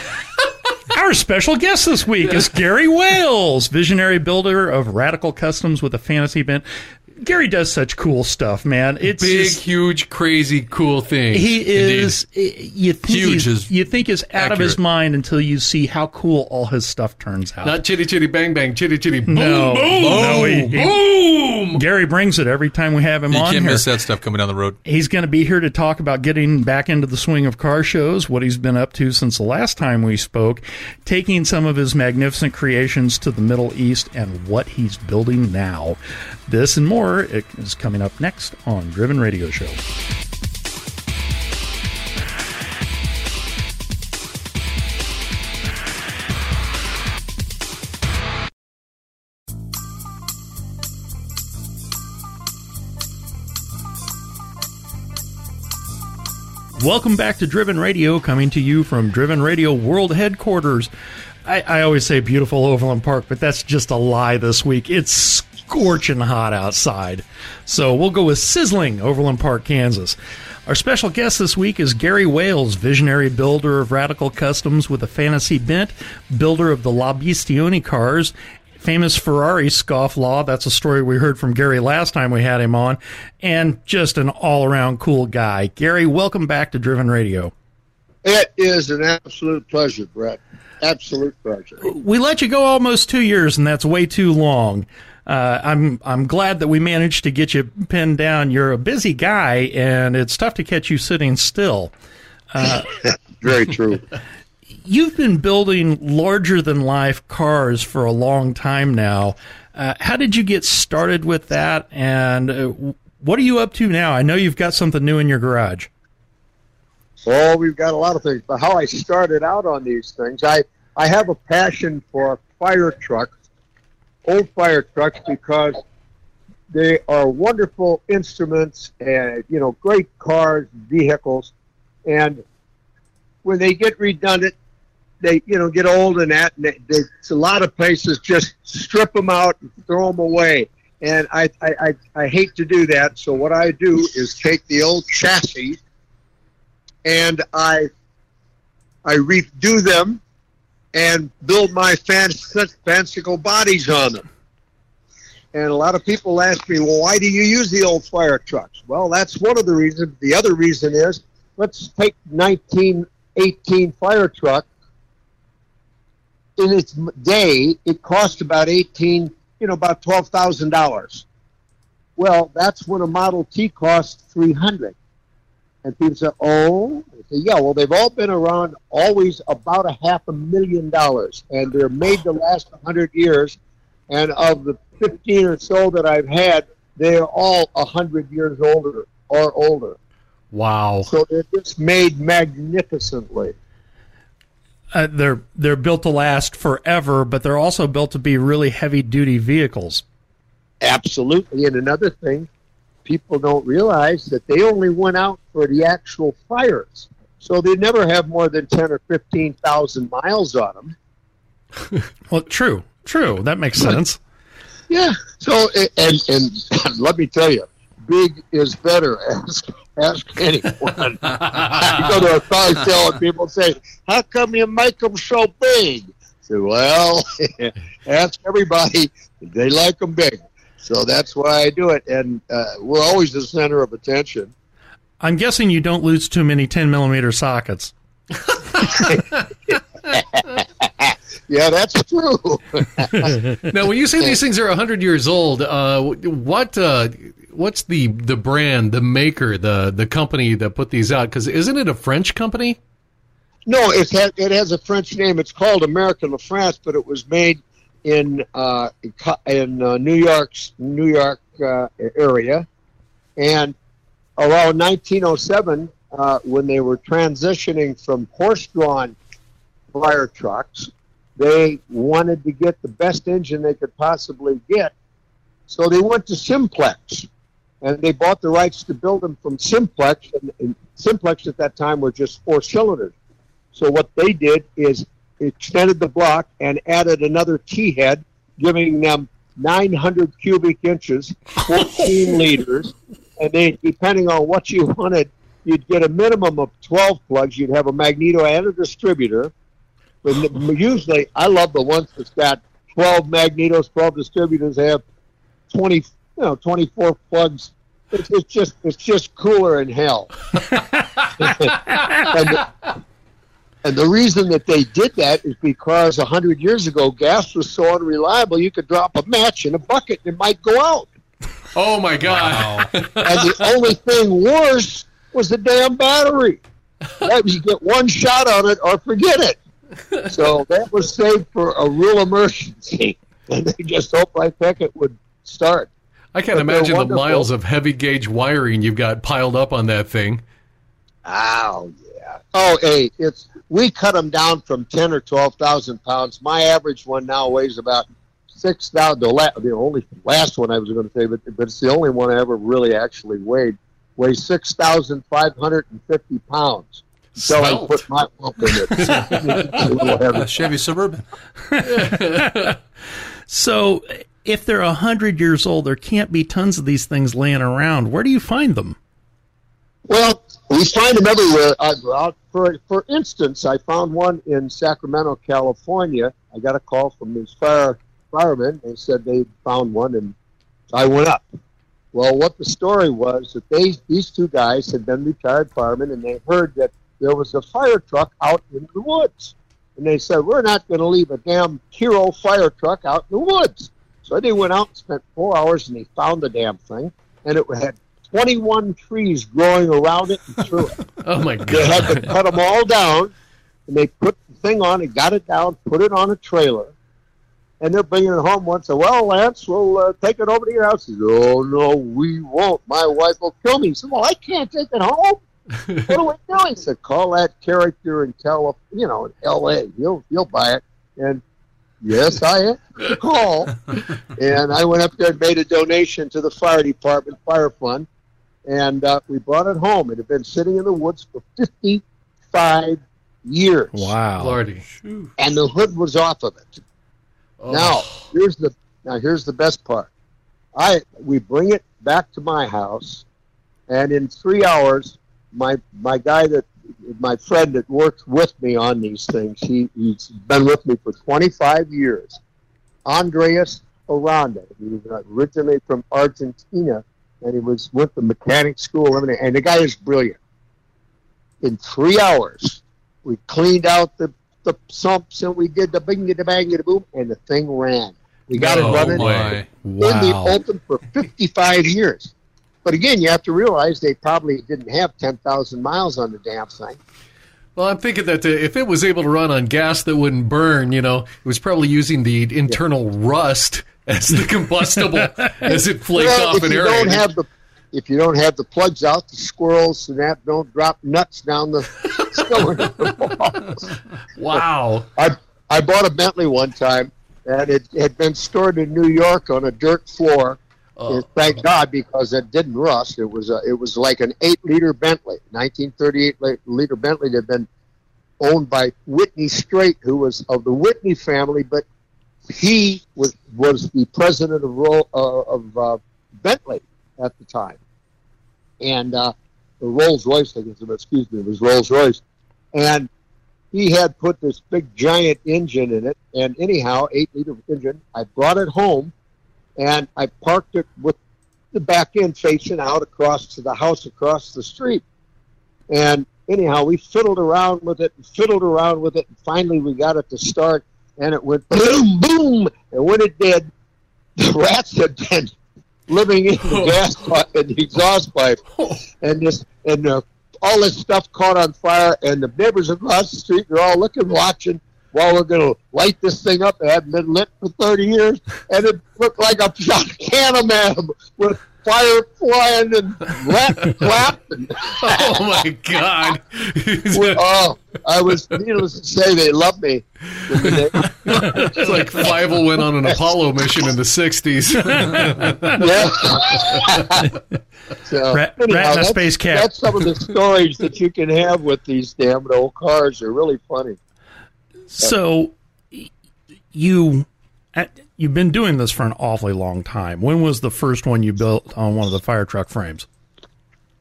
Our special guest this week is Gary Wales, visionary builder of radical customs with a fantasy bent. Gary does such cool stuff, man. It's Big, just- huge, crazy, cool thing. he is. Eh, you think Huge he's, is you think is out of his mind until you see how cool all his stuff turns out. not chitty chitty bang bang chitty chitty boom no, boom no, he- he- boom. Gary brings it every time we have him You on can't here. miss that stuff coming down the road. He's going to be here to talk about getting back into the swing of car shows, what he's been up to since the last time we spoke, taking some of his magnificent creations to the Middle East, and what he's building now. This and more is coming up next on Driven Radio Show. Welcome back to Driven Radio, coming to you from Driven Radio World Headquarters. I, I always say beautiful Overland Park, but that's just a lie this week. It's scorching hot outside. So we'll go with sizzling Overland Park, Kansas. Our special guest this week is Gary Wales, visionary builder of radical customs with a fantasy bent, builder of the La Bestione cars, famous Ferrari scofflaw. That's a story we heard from Gary last time we had him on, and just an all around cool guy. Gary, welcome back to Driven Radio. It is an absolute pleasure, Brett. Absolute pleasure. We let you go almost two years, and that's way too long. Uh, I'm I'm glad that we managed to get you pinned down. You're a busy guy, and it's tough to catch you sitting still. Uh, Very true. You've been building larger than life cars for a long time now. Uh, how did you get started with that, and uh, what are you up to now? I know you've got something new in your garage. Oh, we've got a lot of things. But how I started out on these things, I I have a passion for fire trucks, old fire trucks, because they are wonderful instruments and you know great cars, vehicles, and when they get redundant, they you know get old and that, and they, they, a lot of places just strip them out and throw them away. And I, I, I, I hate to do that. So what I do is take the old chassis and I I redo them and build my fanciful bodies on them. And a lot of people ask me, well, why do you use the old fire trucks? Well, that's one of the reasons. The other reason is let's take 1918 fire truck. In its day, it cost about 18, you know, about $12,000. Well, that's when a Model T cost 300 and people say, "Oh, say, yeah." Well, they've all been around, always about a half a million dollars, and they're made to last a hundred years. And of the fifteen or so that I've had, they are all a hundred years older or older. Wow! So they're just made magnificently. Uh, they're they're built to last forever, but they're also built to be really heavy duty vehicles. Absolutely, and another thing, people don't realize that they only went out for the actual fires. So they never have more than 10 or 15,000 miles on them. well, true, true. That makes sense. Yeah. So, and, and let me tell you, big is better. Ask, ask anyone. I go to a car sale and people say, how come you make them so big? I say, well, ask everybody. They like them big. So that's why I do it, and uh, we're always the center of attention. I'm guessing you don't lose too many 10 millimeter sockets. yeah, that's true. now, when you say these things are 100 years old, uh, what uh, what's the the brand, the maker, the the company that put these out? Because isn't it a French company? No, it has, it has a French name. It's called American La France, but it was made in uh, in uh, New York's New York uh, area, and around 1907, uh, when they were transitioning from horse-drawn fire trucks, they wanted to get the best engine they could possibly get, so they went to Simplex, and they bought the rights to build them from Simplex, and, and Simplex at that time were just four cylinders. So what they did is extended the block and added another T head, giving them 900 cubic inches, 14 liters, and they, depending on what you wanted, you'd get a minimum of 12 plugs. You'd have a magneto and a distributor. But usually, I love the ones that's got 12 magnetos, 12 distributors. They have 20, you know, 24 plugs. It's, it's just it's just cooler in hell. and, and the reason that they did that is because a hundred years ago, gas was so unreliable, you could drop a match in a bucket and it might go out. Oh my God! Wow. and the only thing worse was the damn battery. That you get one shot on it or forget it. So that was saved for a real emergency, and they just hoped like heck it would start. I can't but imagine the miles of heavy gauge wiring you've got piled up on that thing. Oh yeah. Oh hey, it's we cut them down from 10 or 12,000 pounds. My average one now weighs about 6,000. The, la- the only last one I was going to say, but, but it's the only one I ever really actually weighed, weighs 6,550 pounds. So I put my lump in it. a Chevy Suburban. so if they're a 100 years old, there can't be tons of these things laying around. Where do you find them? Well, we find them everywhere. Uh, for for instance, I found one in Sacramento, California. I got a call from these fire firemen. They said they found one, and I went up. Well, what the story was that they these two guys had been retired firemen, and they heard that there was a fire truck out in the woods, and they said we're not going to leave a damn hero fire truck out in the woods. So they went out and spent four hours and they found the damn thing, and it had 21 trees growing around it and through it. Oh my God. They had to cut them all down, and they put the thing on and got it down, put it on a trailer, and they're bringing it home once. So, well, Lance, we'll uh, take it over to your house. He says, oh no, we won't. My wife will kill me. He said, well, I can't take it home. what do we do? He said, call that character in Cali, you know, in L.A. He'll he'll buy it. And yes, I call, and I went up there and made a donation to the fire department fire fund, and uh, we brought it home. It had been sitting in the woods for 55 years, Wow. Lordy. and the hood was off of it. Oh. Now here's the now here's the best part. I we bring it back to my house, and in three hours, my my guy that my friend that works with me on these things, he he's been with me for 25 years. Andreas Aranda. He was originally from Argentina, and he was with the mechanic school and. And the guy is brilliant. In three hours, we cleaned out the the sumps and we did the bing the bang the boom, and the thing ran. We got Oh, it running my. in the open for 55 years. But again, you have to realize they probably didn't have 10,000 miles on the damn thing. Well, I'm thinking that uh, if it was able to run on gas that wouldn't burn, you know, it was probably using the internal rust as the combustible as it flaked Well, off if and you don't have the if you don't have the plugs out, the squirrels and that don't drop nuts down the walls. wow. I I bought a Bentley one time, and it had been stored in New York on a dirt floor. Oh. Thank God because it didn't rust. It was a, it was like an eight liter Bentley, 1938-liter Bentley that had been owned by Whitney Straight, who was of the Whitney family, but he was was the president of Ro- uh, of uh, Bentley at the time, and uh, Rolls Royce, I guess, excuse me, it was Rolls Royce, and he had put this big giant engine in it, and anyhow, eight liter engine. I brought it home, and I parked it with the back end facing out across to the house across the street. And anyhow, we fiddled around with it and fiddled around with it, and finally we got it to start, and it went boom, boom. And when it did, the rats had been living in the gas pipe and the exhaust pipe, and this and uh, all this stuff caught on fire, and the neighbors across the street are all looking, watching. While we're going to light this thing up, it hadn't been lit for 30 years, and it looked like a can of man with fire flying and rat clap. And, Oh my god. oh, I was needless to say, they loved me. it's like Fievel went on an Apollo mission in the 60s. Yeah. so, Rat- rat in a that's, space cap. That's some of the stories that you can have with these damn old cars. They're really funny. So you at- you've been doing this for an awfully long time. When was the first one you built on one of the fire truck frames?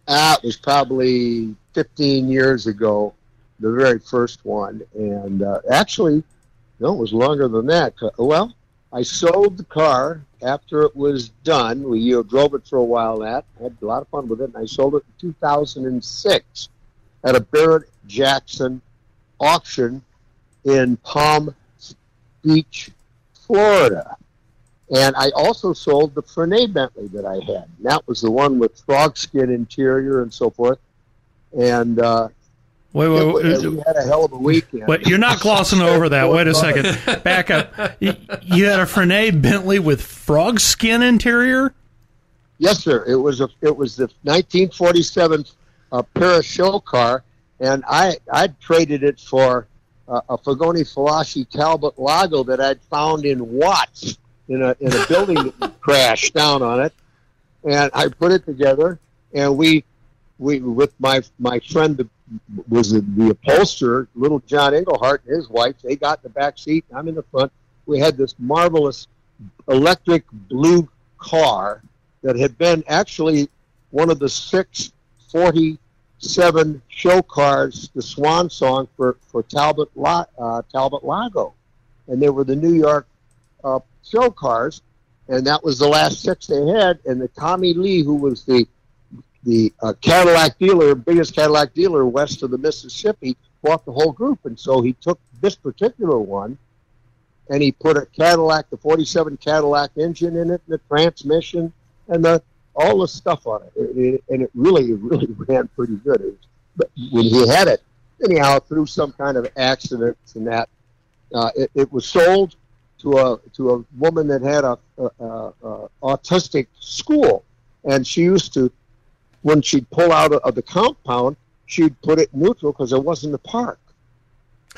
That was probably 15 years ago, the very first one. And uh, actually, no, it was longer than that. Uh, Well, I sold the car after it was done. We uh, drove it for a while. That had a lot of fun with it, and I sold it in 2006 at a Barrett Jackson auction in Palm Beach, Florida. And I also sold the Franay Bentley that I had. And that was the one with frog skin interior and so forth. And uh, Wait, it, wait, wa- wait, we had a hell of a weekend. wait, you're not glossing over that. Wait a second. Back up. You had a Franay Bentley with frog skin interior? Yes, sir. It was a it was the 1947 uh, Paris show car, and I I traded it for uh, a Figoni Falaschi Talbot Lago that I'd found in Watts in a in a building that crashed down on it, and I put it together, and we we with my my friend the, was the, the upholsterer, little John Englehart and his wife. They got in the back seat. I'm in the front. We had this marvelous electric blue car that had been actually one of the six 47 show cars, the swan song for, for Talbot, uh, Talbot Lago. And they were the New York uh, show cars. And that was the last six they had. And the Tommy Lee, who was the the uh, Cadillac dealer, biggest Cadillac dealer west of the Mississippi, bought the whole group. And so he took this particular one and he put a Cadillac, the 47 Cadillac engine in it, and the transmission, and the all the stuff on it. It- it- and it really, it really ran pretty good. It was, but when he had it, anyhow, through some kind of accidents and that, uh, it, it was sold to a to a woman that had a, a, a, a autistic school, and she used to, when she'd pull out of, of the compound, she'd put it neutral because it wasn't a park,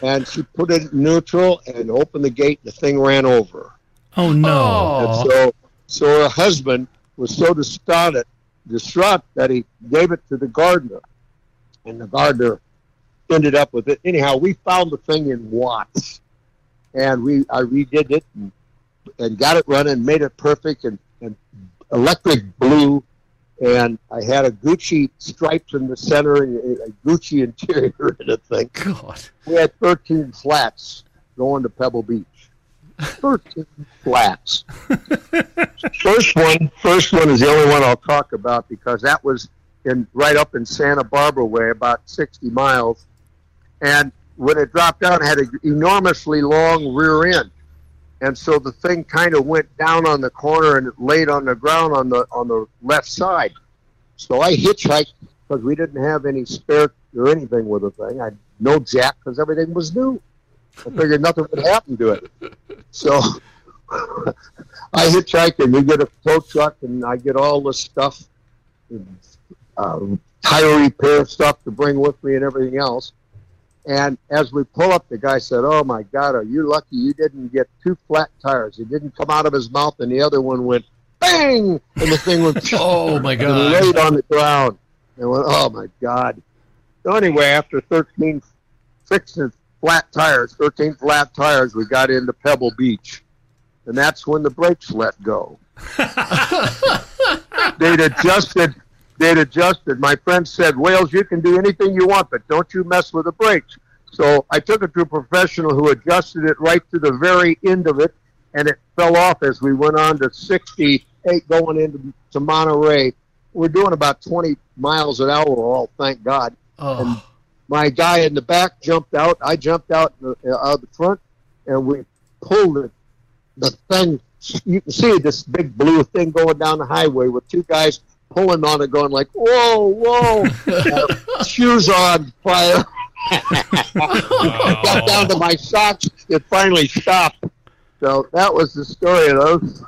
and she put it neutral and opened the gate. and The thing ran over. Oh no! And so, so her husband was so distraught, distraught that he gave it to the gardener, and the gardener ended up with it. Anyhow, we found the thing in Watts, and we I redid it and, and got it running, made it perfect, and, and electric blue, and I had a Gucci stripes in the center and a a Gucci interior in the thing. God. We had 13 flats going to Pebble Beach. 13 flats. first one, first one is the only one I'll talk about because that was in right up in Santa Barbara way, about 60 miles. And when it dropped down, it had an enormously long rear end. And so the thing kind of went down on the corner and it laid on the ground on the on the left side. So I hitchhiked because we didn't have any spare or anything with the thing. I no jack because everything was new. I figured nothing would happen to it. So I hitchhiked and we get a tow truck and I get all the stuff, uh, tire repair stuff to bring with me and everything else. And as we pull up, the guy said, "Oh my God, are you lucky you didn't get two flat tires? It didn't come out of his mouth, and the other one went bang, and the thing went Oh my God. laid on the ground. And went, oh my God. So anyway, after 13 fixing flat tires, 13 flat tires, we got into Pebble Beach. And that's when the brakes let go. they'd adjusted. They'd adjusted. My friend said, Wales, you can do anything you want, but don't you mess with the brakes. So I took it to a professional who adjusted it right to the very end of it, and it fell off as we went on to 68 going into to Monterey. We're doing about 20 miles an hour, all thank God. Oh. My guy in the back jumped out. I jumped out in the, uh, out the front, and we pulled it. The thing, you can see this big blue thing going down the highway with two guys pulling on it, going like, "Whoa, whoa!" Uh, shoes on fire. I got down to my socks. It finally stopped. So that was the story of those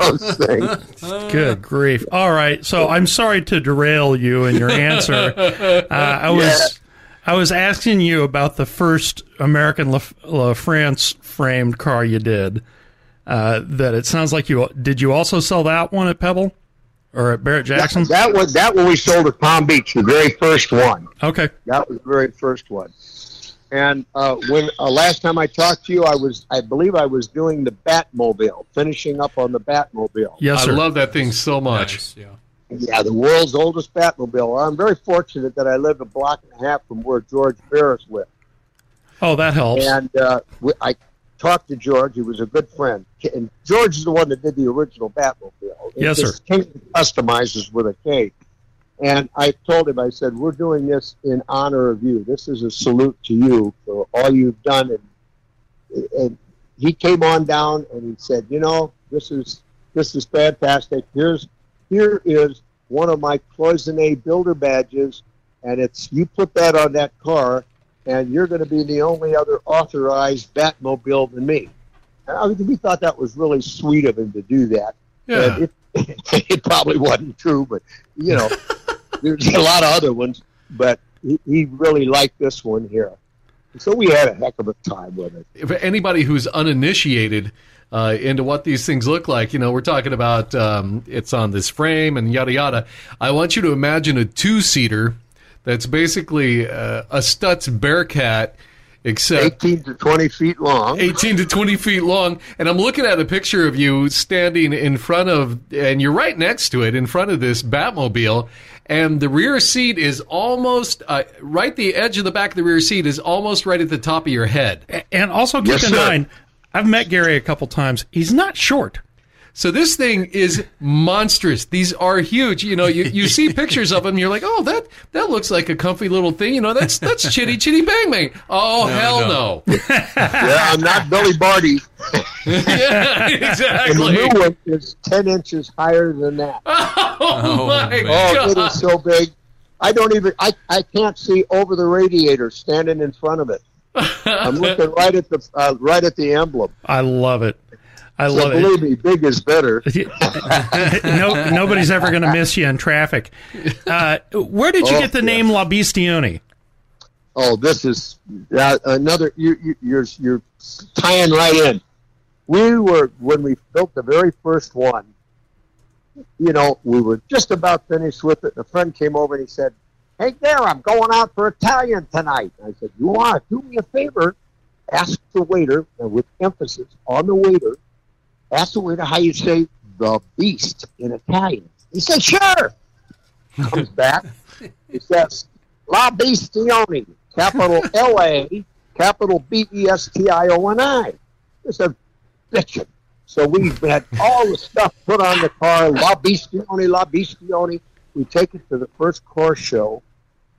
those things. Good grief! All right, so I'm sorry to derail you in your answer. Uh, I was I was asking you about the first American La, La France framed car you did. Uh, that it sounds like you did. You also sell that one at Pebble or at Barrett Jackson? That was that one we sold at Palm Beach, the very first one. Okay. That was the very first one. And uh, when uh, last time I talked to you, I was, I believe, I was doing the Batmobile, finishing up on the Batmobile. Yes, I love that thing so much. Nice, yeah. Yeah, the world's oldest Batmobile. I'm very fortunate that I live a block and a half from where George Barris lived. oh, that helps. And uh, we, I talked to George. He was a good friend. And George is the one that did the original Batmobile. Yes, It's King Customizes with a K. And I told him, I said, we're doing this in honor of you. This is a salute to you for all you've done. And, and he came on down and he said, you know, this is this is fantastic. Here's here is one of my Cloisonne builder badges, and it's you put that on that car, and you're going to be the only other authorized Batmobile than me. And I, we thought that was really sweet of him to do that. Yeah. It, it probably wasn't true, but you know, there's a lot of other ones, but he, he really liked this one here. So we had a heck of a time with it. if anybody who's uninitiated uh, into what these things look like, you know, we're talking about um, it's on this frame and yada yada. I want you to imagine a two seater that's basically uh, a Stutz Bearcat, except 18 to 20 feet long. 18 to 20 feet long. And I'm looking at a picture of you standing in front of, and you're right next to it, in front of this Batmobile. And the rear seat is almost, uh, right the edge of the back of the rear seat is almost right at the top of your head. and also keep Yes, in sir. mind, I've met Gary a couple times. He's not short. So this thing is monstrous. These are huge. You know, you, you see pictures of them, you're like, oh, that that looks like a comfy little thing. You know, that's that's Chitty Chitty Bang Bang. Oh hell no! Yeah, I'm not Billy Barty. yeah, And the new one is 10 inches higher than that. Oh, Oh, my man. Oh, it god! is so big. I don't even, I, I can't see over the radiator standing in front of it. I'm looking right at the, uh, right at the emblem. I love it. I So love it. believe me, big is better. no, nobody's ever going to miss you in traffic. Uh, where did you Oh, get the yes. name La Bestione? Oh, this is uh, another. You, you, you're you're tying right in. We were when we built the very first one. You know, we were just about finished with it. And a friend came over and he said, "Hey, there, I'm going out for Italian tonight." I said, "You to do me a favor? Ask the waiter, and with emphasis on the waiter. Ask the waiter how you say the beast in Italian." He said, "Sure." Comes back. He says, La Bestione, capital L A, capital B E S T I O N I. It's a bitchin'. So we've had all the stuff put on the car, La Bestione, La Bestione. We take it to the first car show,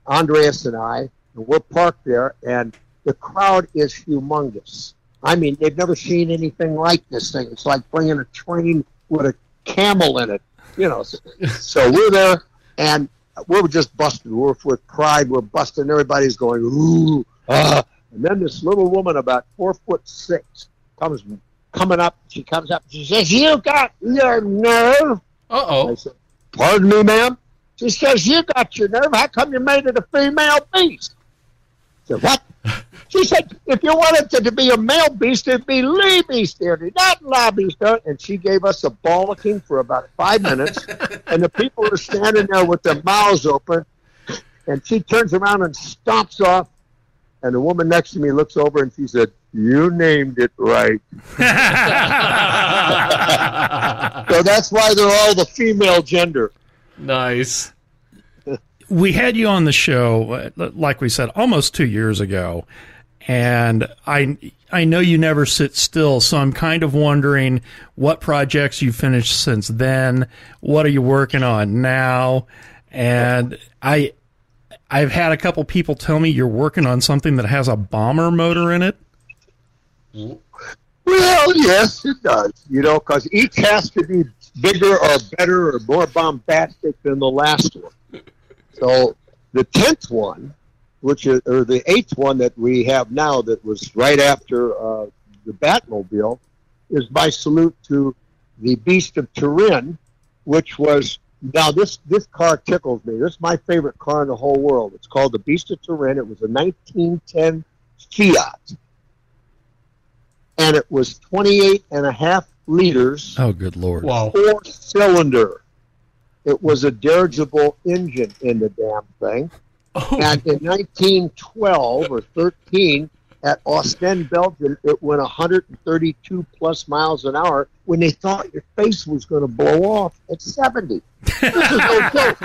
Andreas and I, and we're parked there, and the crowd is humongous. I mean, they've never seen anything like this thing. It's like bringing a train with a camel in it, you know. So, so we're there, and we're just busted. We're with pride. We're busting. Everybody's going ooh, ah. And then this little woman, about four foot six, comes coming up. She comes up. She says, "You got your nerve." Uh oh. I said, "Pardon me, ma'am." She says, "You got your nerve. How come you made it a female beast?" I said, "What?" She said, "If you wanted it to be a male beast, it'd be Lee Beastie, not La Beast." And she gave us a bollocking for about five minutes, and the people were standing there with their mouths open. And she turns around and stomps off. And the woman next to me looks over and she said, "You named it right." So that's why they're all the female gender. Nice. we had you on the show, uh, like we said, almost two years ago, and I I know you never sit still, so I'm kind of wondering what projects you finished since then. What are you working on now? And I I've had a couple people tell me you're working on something that has a bomber motor in it. Well, yes, it does. You know, because each has to be bigger or better or more bombastic than the last one. So the tenth one, which is or the eighth one that we have now, that was right after uh, the Batmobile, is my salute to the Beast of Turin, which was now this this car tickles me. This is my favorite car in the whole world. It's called the Beast of Turin. It was a 1910 Fiat and it was 28 and a half liters, Oh, good lord! Wow. four cylinder. It was a dirigible engine in the damn thing. Oh, And in 1912 or 13, at Ostend, Belgium, it went 132 plus miles an hour when they thought your face was going to blow off at 70. This is no joke.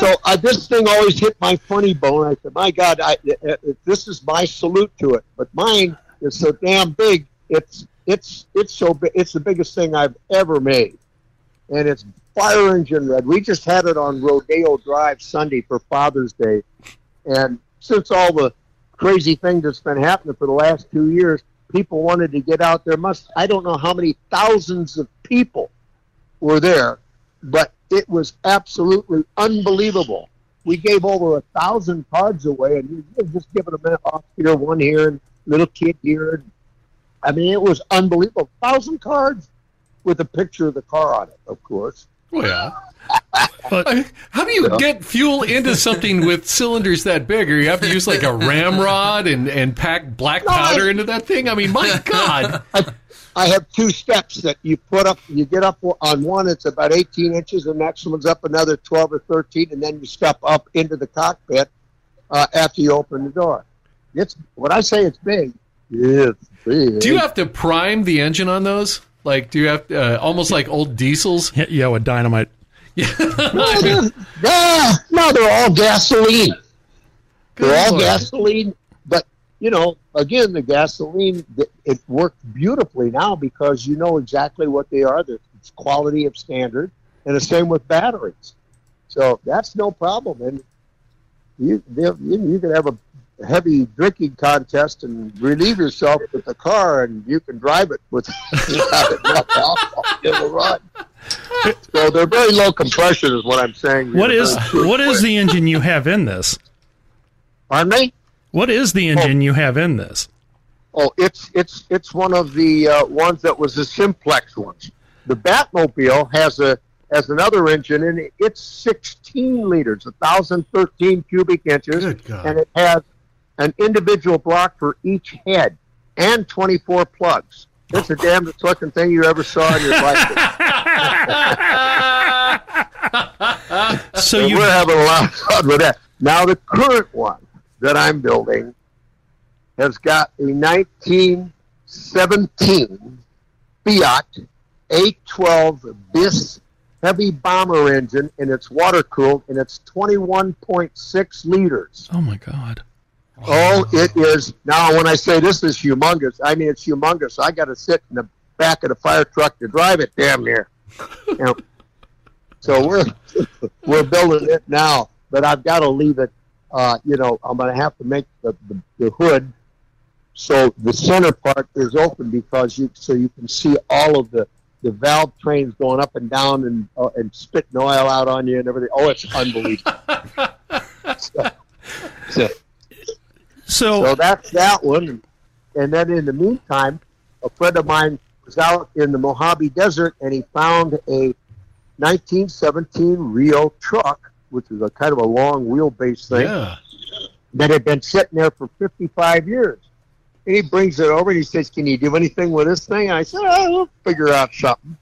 So uh, this thing always hit my funny bone. I said, "My God, I, uh, uh, this is my salute to it." But mine is so damn big. It's it's it's so. It's the biggest thing I've ever made, and it's fire engine red. We just had it on Rodeo Drive Sunday for Father's Day, and since all the crazy things that's been happening for the last two years, people wanted to get out there. Must I don't know how many thousands of people were there, but it was absolutely unbelievable. We gave over a thousand cards away, and were just giving them off here, one here, and little kid here. I mean, it was unbelievable. Thousand cards with a picture of the car on it, of course. oh, yeah. But How do you get fuel into something with cylinders that big? Or you have to use like a ramrod and, and pack black No, I- powder into that thing? I mean, my God. I have two steps that you put up. You get up on one; it's about 18 inches. The next one's up another 12 or 13, and then you step up into the cockpit uh, after you open the door. It's when I say it's big, it's big. Do you have to prime the engine on those? Like, do you have uh, almost like old diesels? yeah, with dynamite. no, they're, yeah, no, they're all gasoline. They're all Lord. gasoline, but you know, again, the gasoline it works beautifully now because you know exactly what they are. It's quality of standard, and the same with batteries. So that's no problem. And you you, you can have a heavy drinking contest and relieve yourself with the car, and you can drive it with alcohol. It'll run. So they're very low compression, is what I'm saying. What is what is the engine you have in this? Pardon me. What is the engine oh, you have in this? Oh, it's it's it's one of the uh, ones that was the simplex ones. The Batmobile has a has another engine, and it's 16 liters, 1,013 cubic inches, and it has an individual block for each head and 24 plugs. It's the damnedest looking thing you ever saw in your life. so you... we're having a lot of fun with that. Now the current one that I'm building has got a 1917 Fiat A12 bis heavy bomber engine, and it's water cooled, and it's 21.6 liters. Oh my God! Oh, it is. Now, when I say this is humongous, I mean it's humongous. I got to sit in the back of the fire truck to drive it, damn near. You know, so we're we're building it now, but I've got to leave it. Uh, you know, I'm going to have to make the, the, the hood so the center part is open because you so you can see all of the the valve trains going up and down and uh, and spitting oil out on you and everything. Oh, it's unbelievable. so, so, so, so that's that one. And then in the meantime, a friend of mine was out in the Mojave Desert and he found a 1917 Reo truck, which is a kind of a long wheelbase thing, yeah. that had been sitting there for 55 years. And he brings it over and he says, Can you do anything with this thing? And I said, oh, We'll figure out something.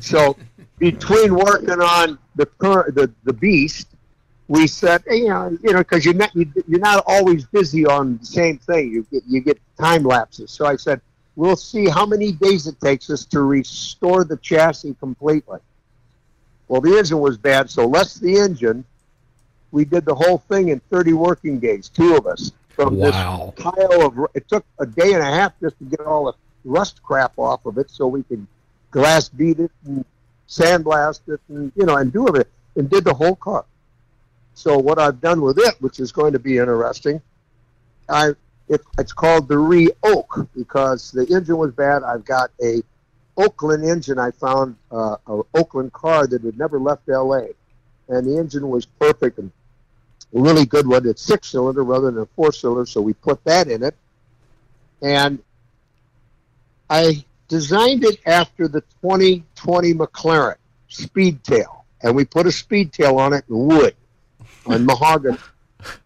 So between working on the, the, the beast we said, you know, you know, because you're not you, you're not always busy on the same thing. You get you get time lapses. So I said, we'll see how many days it takes us to restore the chassis completely. Well, the engine was bad, so less the engine. We did the whole thing in 30 working days, two of us. From wow. this pile of, it took a day and a half just to get all the rust crap off of it, so we could glass beat it and sandblast it, and you know, and do it, and did the whole car. So what I've done with it, which is going to be interesting, I it, it's called the Re Oak because the engine was bad. I've got a Oakland engine. I found uh, a Oakland car that had never left L.A. and the engine was perfect and really good one. It's six cylinder rather than a four cylinder, so we put that in it. And I designed it after the 2020 McLaren Speedtail, and we put a Speedtail on it in wood on mahogany.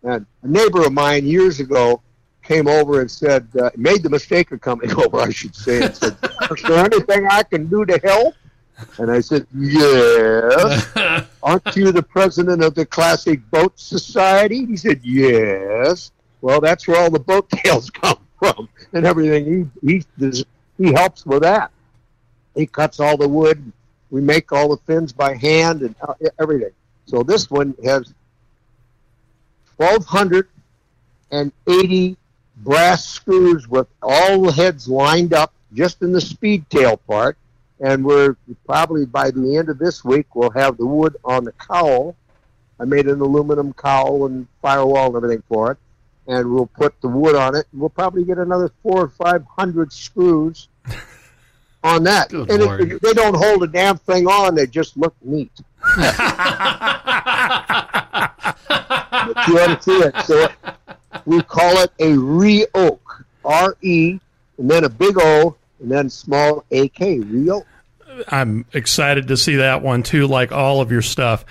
And a neighbor of mine years ago came over and said, uh, made the mistake of coming over, I should say, and said, Is there anything I can do to help? And I said, Yes. Aren't you the president of the Classic Boat Society? He said, Yes. Well, that's where all the boat tails come from and everything. He, he, he helps with that. He cuts all the wood. We make all the fins by hand and uh, everything. So this one has 1,280 brass screws with all the heads lined up just in the speed tail part. And we're probably by the end of this week, we'll have the wood on the cowl. I made an aluminum cowl and firewall and everything for it. And we'll put the wood on it. We'll probably get another four or five hundred screws on that. Good and it, they don't hold a damn thing on. They just look neat. you want to see it. So we call it a re-oak, R-E, and then a big O, and then small A-K, re-oak. I'm excited to see that one too, like all of your stuff.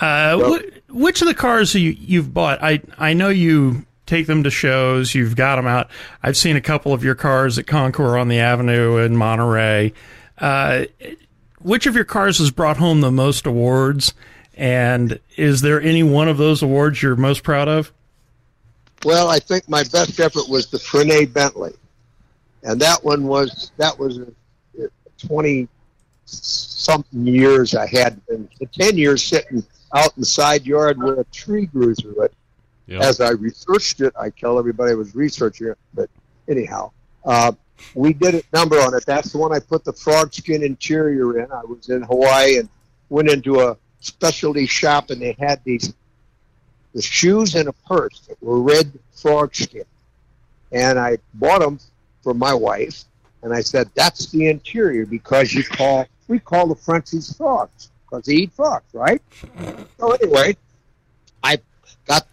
Uh, yep. wh- which of the cars you, you've bought? I I know you take them to shows. You've got them out. I've seen a couple of your cars at Concours on the Avenue in Monterey. Uh, which of your cars has brought home the most awards? And is there any one of those awards you're most proud of? Well, I think my best effort was the Franay Bentley, and that one was that was twenty something years I had, been ten years sitting out in the side yard where a tree grew through it, Yep. As I researched it, I tell everybody I was researching it, but anyhow, uh, we did a number on it. That's the one I put the frog skin interior in. I was in Hawaii and went into a specialty shop, and they had these the shoes and a purse that were red frog skin, and I bought them for my wife, and I said that's the interior because you call we call the Frenchies frogs because they eat frogs, right? So anyway, I got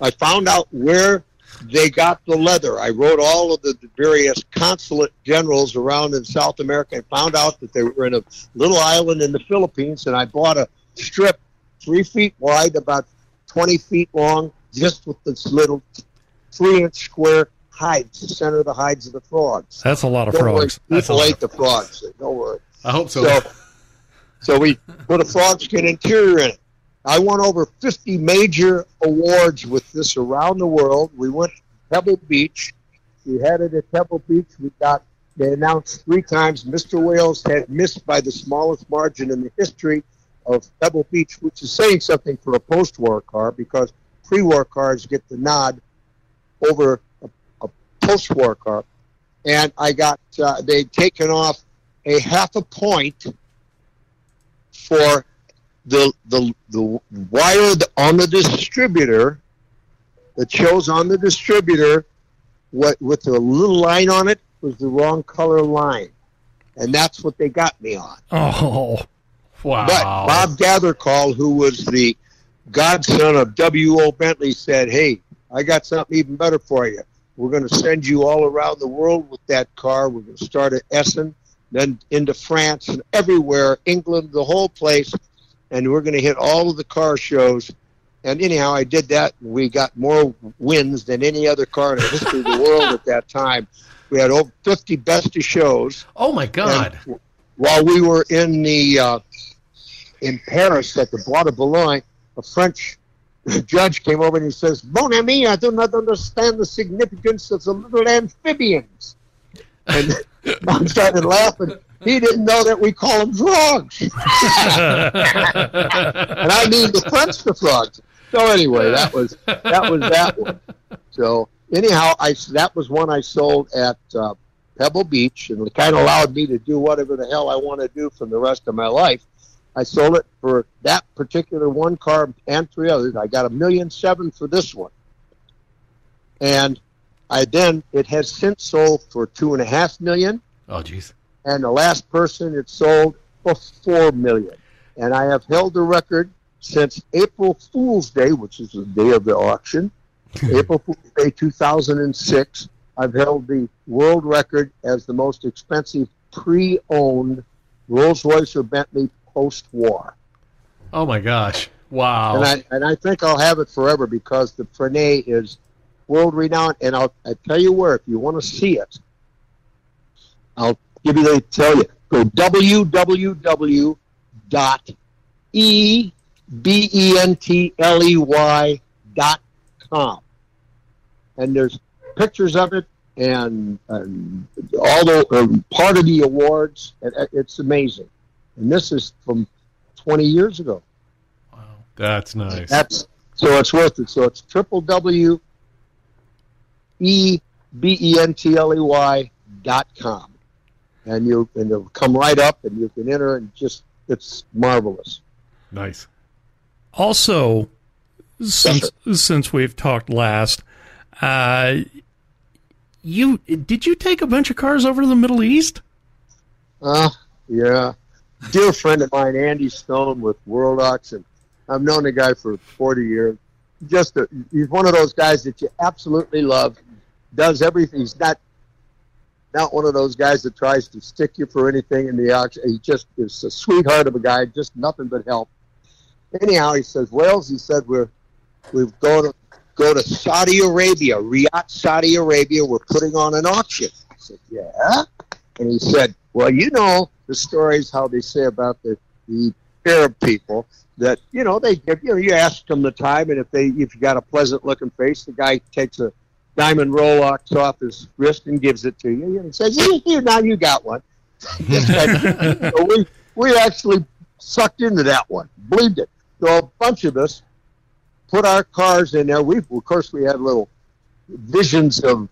I found out where they got the leather. I wrote all of the various consulate generals around in South America and found out that they were in a little island in the Philippines, and I bought a strip three feet wide, about 20 feet long, just with this little three inch square hides, the center of the hides of the frogs. That's a lot of Don't frogs. worry, That's a people lot ate the frogs. Don't worry. I hope so. So, so we put a frog skin interior in it. I won over 50 major awards with this around the world. We went to Pebble Beach. We had it at Pebble Beach. We got, they announced three times Mr. Wales had missed by the smallest margin in the history of Pebble Beach, which is saying something for a post war car because pre war cars get the nod over a, a post war car. And I got, uh, they'd taken off a half a point for the the the wire on the distributor that shows on the distributor what with the little line on it was the wrong color line, and that's what they got me on. Oh, wow. But Bob Gathercall, who was the godson of W.O. Bentley, said, "Hey, I got something even better for you. We're going to send you all around the world with that car. We're going to start at Essen, then into France and everywhere, England, the whole place, and we're going to hit all of the car shows." And anyhow, I did that. And we got more wins than any other car in the history of the world at that time. We had over 50 best of shows. oh my God. And while we were in the uh, in Paris at the Bois de Boulogne, a French judge came over and he says, "Mon ami, I do not understand the significance of the little amphibians." And I started laughing. He didn't know that we call them frogs, and I mean the French the frogs. So anyway, that was that was that one. So anyhow, I that was one I sold at uh, Pebble Beach, and it kind of allowed me to do whatever the hell I want to do for the rest of my life. I sold it for that particular one car and three others. I got a million seven for this one, and I then it has since sold for two and a half million, Oh, jeez. and the last person it sold for four million. And I have held the record since April Fool's Day, which is the day of the auction, April Fool's Day 2006. I've held the world record as the most expensive pre-owned Rolls Royce or Bentley post-war. Oh my gosh. Wow. And I and I think I'll have it forever because the Franay is world renowned. And I'll I tell you where if you want to see it, I'll give you the tell you go www dot e b e n t l e y dot com, and there's pictures of it and, and all the um, part of the awards. And uh, it's amazing. And this is from 20 years ago. Wow, that's nice. That's so it's worth it. So it's triple W E B E N T L E Y dot com. And you and it'll come right up and you can enter and just it's marvelous. nice. Also, since since we've talked last, uh, you did you take a bunch of cars over to the Middle East? Uh yeah. Dear friend of mine, Andy Stone with World Auction. I've known the guy for forty years. Just a, he's one of those guys that you absolutely love. Does everything. He's not not one of those guys that tries to stick you for anything in the auction. He just is a sweetheart of a guy, just nothing but help. Anyhow, he says, Wales, he said, we're we've go to go to Saudi Arabia, Riyadh, Saudi Arabia. We're putting on an auction. I said, yeah. And he said, well, you know the stories how they say about the the Arab people that you know they give you know you ask them the time and if they if you got a pleasant looking face, the guy takes a diamond Rolex off his wrist and gives it to you and says, here now you got one. So we we actually sucked into that one, believed it. So a bunch of us put our cars in there. We, of course, we had little visions of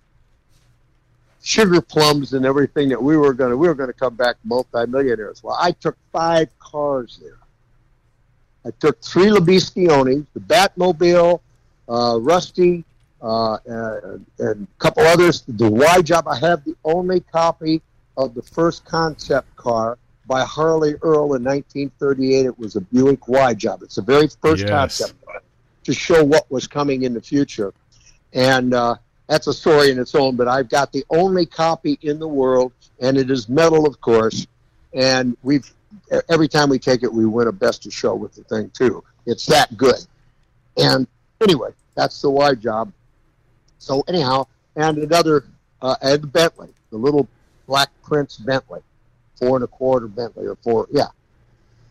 sugar plums and everything that we were going to we were going to come back multimillionaires. Well, I took five cars there. I took three La Bestiones, the Batmobile, uh, Rusty, uh, and, and a couple others. The Y Job. I have the only copy of the first concept car by Harley Earl in 1938. It was a Buick Y Job. It's the very first Yes. concept car to show what was coming in the future, and uh, that's a story in its own. But I've got the only copy in the world, and it is metal, of course. And we've every time we take it, we win a best of show with the thing too. It's that good. And anyway, that's the Y job. So anyhow, and another uh, Bentley, the little Black Prince Bentley, four and a quarter Bentley or four, yeah.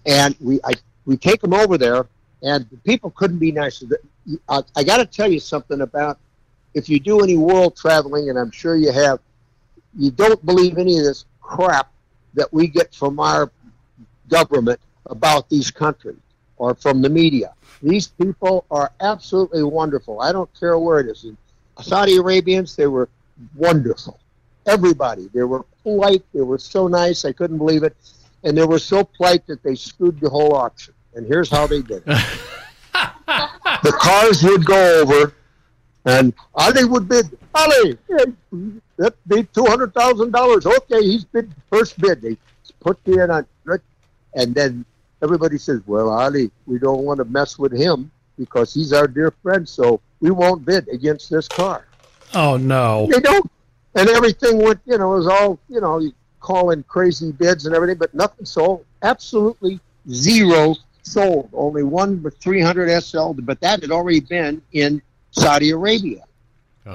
And we I we take them over there, and the people couldn't be nicer. I, I got to tell you something about if you do any world traveling, and I'm sure you have, you don't believe any of this crap that we get from our government about these countries or from the media. These people are absolutely wonderful. I don't care where it is. Saudi Arabians, they were wonderful. Everybody, they were polite. They were so nice. I couldn't believe it. And they were so polite that they screwed the whole auction. And here's how they did it. the cars would go over, and Ali would bid. Ali, that bid two hundred thousand dollars. Okay, he's bid first bid. They put the in on, and then everybody says, "Well, Ali, we don't want to mess with him because he's our dear friend, so we won't bid against this car." Oh no. They don't, and everything went. You know, it was all you know, you calling crazy bids and everything, but nothing sold. Absolutely zero sold. Only one with 300 SL, but that had already been in Saudi Arabia.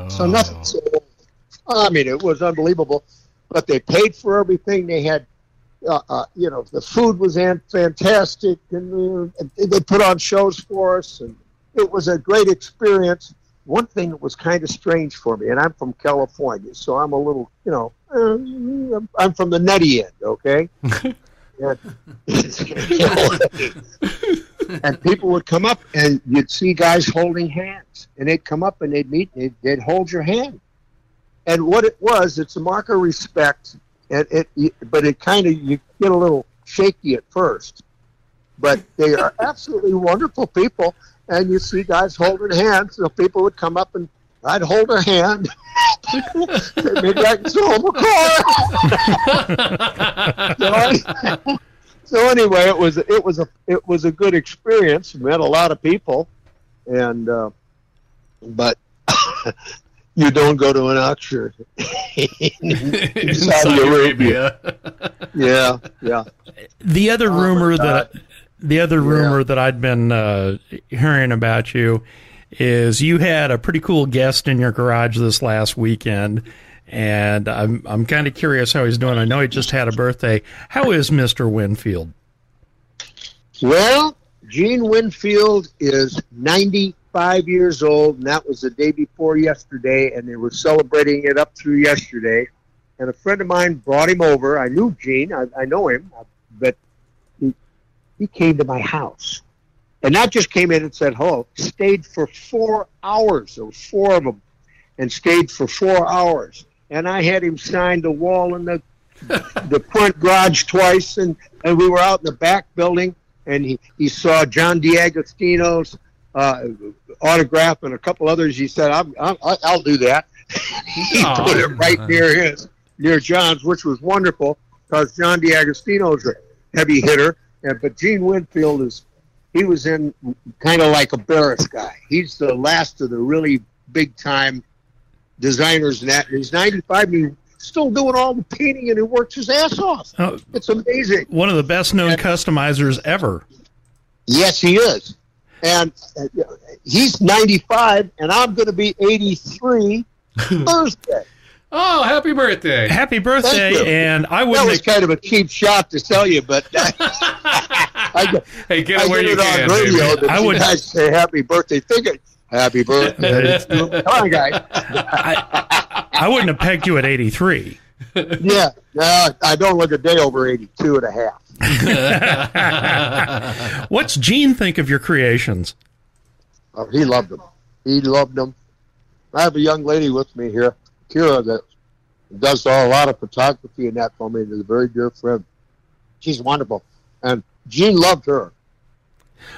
So nothing sold. I mean, it was unbelievable. But they paid for everything. They had, uh, uh, you know, the food was an- fantastic, and uh, they put on shows for us, and it was a great experience. One thing that was kind of strange for me, and I'm from California, so I'm a little, you know, uh, I'm from the nutty end, okay? and, and people would come up, and you'd see guys holding hands, and they'd come up and they'd meet, and they'd, they'd hold your hand. And what it was, it's a mark of respect, and it, but it kind of you get a little shaky at first, but they are absolutely wonderful people. And you see guys holding hands, so people would come up and I'd hold their hand. Maybe I can sell them a car. So, anyway, it was it was a it was a good experience. Met a lot of people, and uh, but you don't go to an auction in Saudi Arabia. Yeah, yeah. The other Oh, rumor God. that the other rumor that I'd been uh, hearing about you is you had a pretty cool guest in your garage this last weekend, and I'm I'm kind of curious how he's doing. I know he just had a birthday. How is Mister Winfield? Well, Gene Winfield is 95 years old, and that was the day before yesterday, and they were celebrating it up through yesterday. And a friend of mine brought him over. I knew Gene, I, I know him, uh, but he, he came to my house. And not just came in and said hello, stayed for four hours. There were four of them, and stayed for four hours. And I had him sign the wall in the the front garage twice, and, and we were out in the back building, and he, he saw John D'Agostino's uh, autograph and a couple others. He said, I'm, I'm, I'll do that. he put it right near his, near John's, which was wonderful because John D'Agostino's a heavy hitter, and but Gene Winfield is he was in kind of like a Barris guy. He's the last of the really big time designers and that. And he's 95 and he's still doing all the painting and he works his ass off. Oh, It's amazing. one of the best known customizers ever. Yes, he is. And uh, he's 95 and I'm going to be 83 Thursday. Oh, happy birthday! Happy birthday! And I That was kind of a cheap shot to tell you, but I, Hey, get I it where get you it on can. radio baby. that I you would- guys say happy birthday. Think it. Happy birthday. Come on, guys. I wouldn't have pegged you at 83. Yeah, no, I don't look a day over 82 and a half. What's Gene think of your creations? Oh, he loved them. He loved them. I have a young lady with me here, Kira, that does a lot of photography and that for me. Is a very dear friend. She's wonderful, and Gene loved her.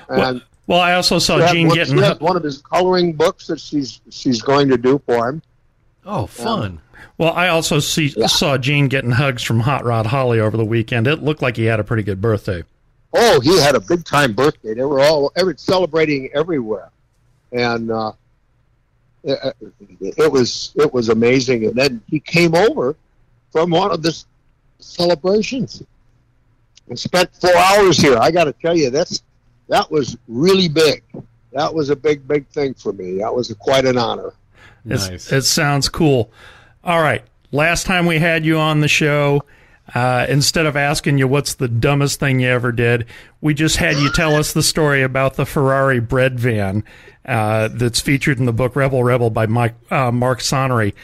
And well, I also saw Gene one, getting one of his coloring books that she's she's going to do for him. Oh, fun! Um, well, I also see, yeah. saw Gene getting hugs from Hot Rod Holly over the weekend. It looked like he had a pretty good birthday. Oh, he had a big time birthday. They were all every, celebrating everywhere, and uh, it, it was it was amazing. And then he came over from one of the celebrations and spent four hours here. I got to tell you, that's that was really big. That was a big, big thing for me. That was a, quite an honor. Nice. it sounds cool. All right. Last time we had you on the show, uh, instead of asking you what's the dumbest thing you ever did, we just had you tell us the story about the Ferrari bread van uh, that's featured in the book Rebel Rebel by Mike, uh, Mark Sonnery,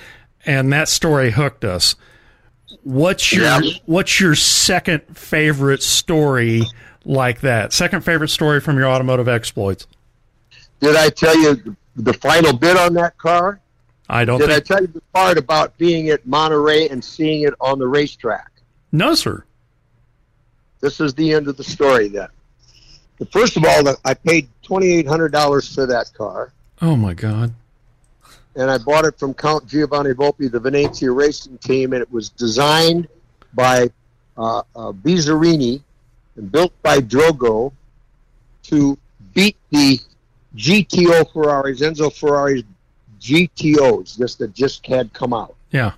and that story hooked us. What's your yeah. What's your second favorite story like that? Second favorite story from your automotive exploits? Did I tell you the final bit on that car? I don't. Did think... I tell you the part about being at Monterey and seeing it on the racetrack? No, sir. This is the end of the story. Then, first of all, I paid twenty eight hundred dollars for that car. Oh my God! And I bought it from Count Giovanni Volpi, the Venezia racing team, and it was designed by uh, uh, Bizzarrini and built by Drogo to beat the GTO Ferraris, Enzo Ferrari's GTOs, just that just had come out. Yeah.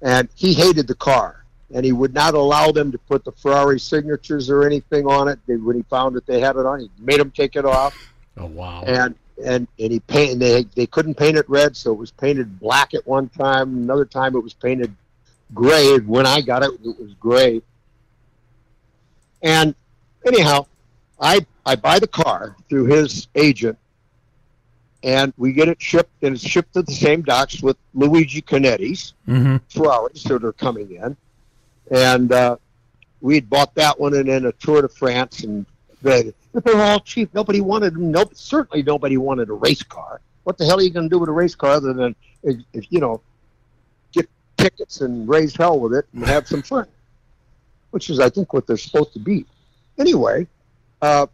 And he hated the car, and he would not allow them to put the Ferrari signatures or anything on it. They, when he found that they had it on, he made them take it off. Oh wow! And and and he painted. They they couldn't paint it red, so it was painted black at one time. Another time, it was painted gray. When I got it, it was gray. And anyhow, I I buy the car through his agent, and we get it shipped, and it's shipped to the same docks with Luigi Chinetti's mm-hmm. Ferraris that are coming in, and uh, we had bought that one and then a Tour de France, and they, they're all cheap. Nobody wanted them. No, certainly nobody wanted a race car. What the hell are you going to do with a race car other than, if, if, you know, get tickets and raise hell with it and have some fun, which is, I think, what they're supposed to be. Anyway, uh,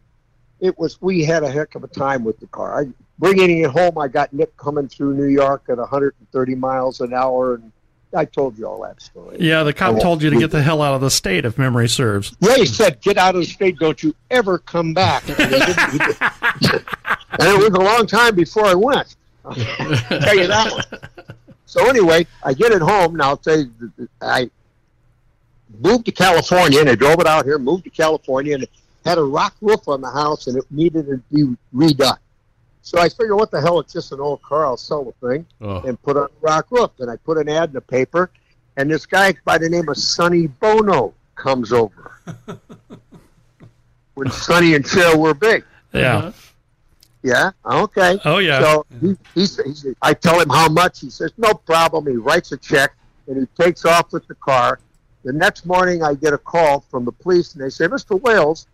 it was we had a heck of a time with the car. I bringing it home. I got Nick coming through New York at 130 miles an hour, and I told you all that story. Yeah, the cop told you to get the hell out of the state, if memory serves. Yeah, said, "Get out of the state. Don't you ever come back." and, it was a long time before I went. I'll tell you that one. So anyway, I get it home. Now I'll tell you, I moved to California, and I drove it out here. Moved to California, and it had a rock roof on the house and it needed to be redone. So I figured, what the hell? It's just an old car. I'll sell the thing oh. and put on a rock roof. And I put an ad in the paper, and this guy by the name of Sonny Bono comes over. when Sonny and Cheryl were big. Yeah. Yeah. Okay. Oh yeah. So he, he, he, I tell him how much. He says no problem. He writes a check and he takes off with the car. The next morning, I get a call from the police, and they say, "Mr. Wales,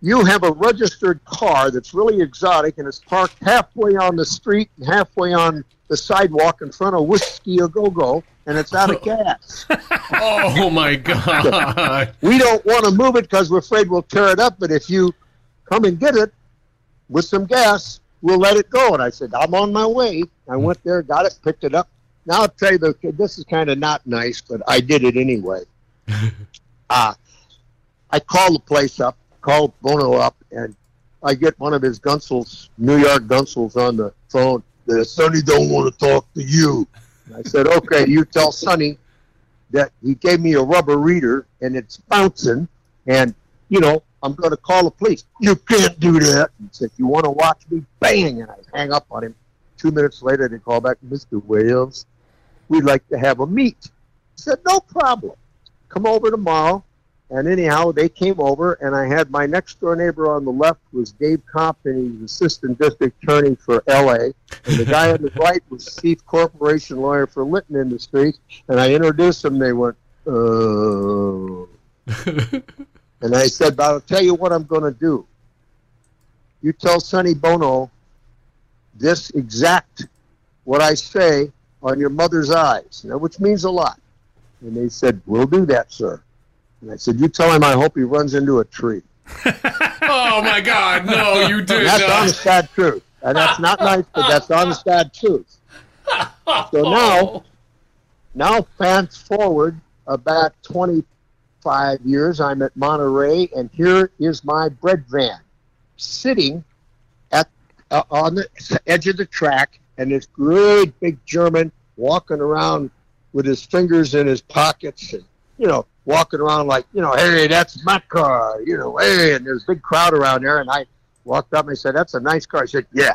you have a registered car that's really exotic and it's parked halfway on the street and halfway on the sidewalk in front of Whiskey a Go Go, and it's out of gas. oh my God! we don't want to move it because we're afraid we'll tear it up. But if you come and get it with some gas, we'll let it go. And I said, I'm on my way. I went there, got it, picked it up. Now I'll tell you, the, this is kind of not nice, but I did it anyway. uh, I called the place up called Bono up, and I get one of his gunsels, New York gunsels, on the phone. That Sonny don't want to talk to you. And I said, okay, you tell Sonny that he gave me a rubber reader and it's bouncing, and you know I'm going to call the police. You can't do that. He said, you want to watch me? Bang! And I hang up on him. Two minutes later, they call back, Mr. Wales, we'd like to have a meet. He said, no problem. Come over tomorrow. And anyhow, they came over, and I had my next door neighbor on the left was Dave Compton. He's assistant district attorney for L.A. And the guy on the right was chief corporation lawyer for Litton Industries. And I introduced them. They went, oh. and I said, I'll tell you what I'm going to do. You tell Sonny Bono this exact what I say on your mother's eyes, now, which means a lot. And they said, We'll do that, sir. And I said, You tell him I hope he runs into a tree. Oh my God! No, you did That's not. honest sad truth. And that's not nice, but that's honest sad truth. So now, now fast forward about 25 years, I'm at Monterey, and here is my bread van sitting at uh, on the edge of the track, and this great big German walking around with his fingers in his pockets, and you know, walking around like, you know, hey, that's my car, you know, hey, and there's a big crowd around there, and I walked up and I said, that's a nice car. He said, yeah.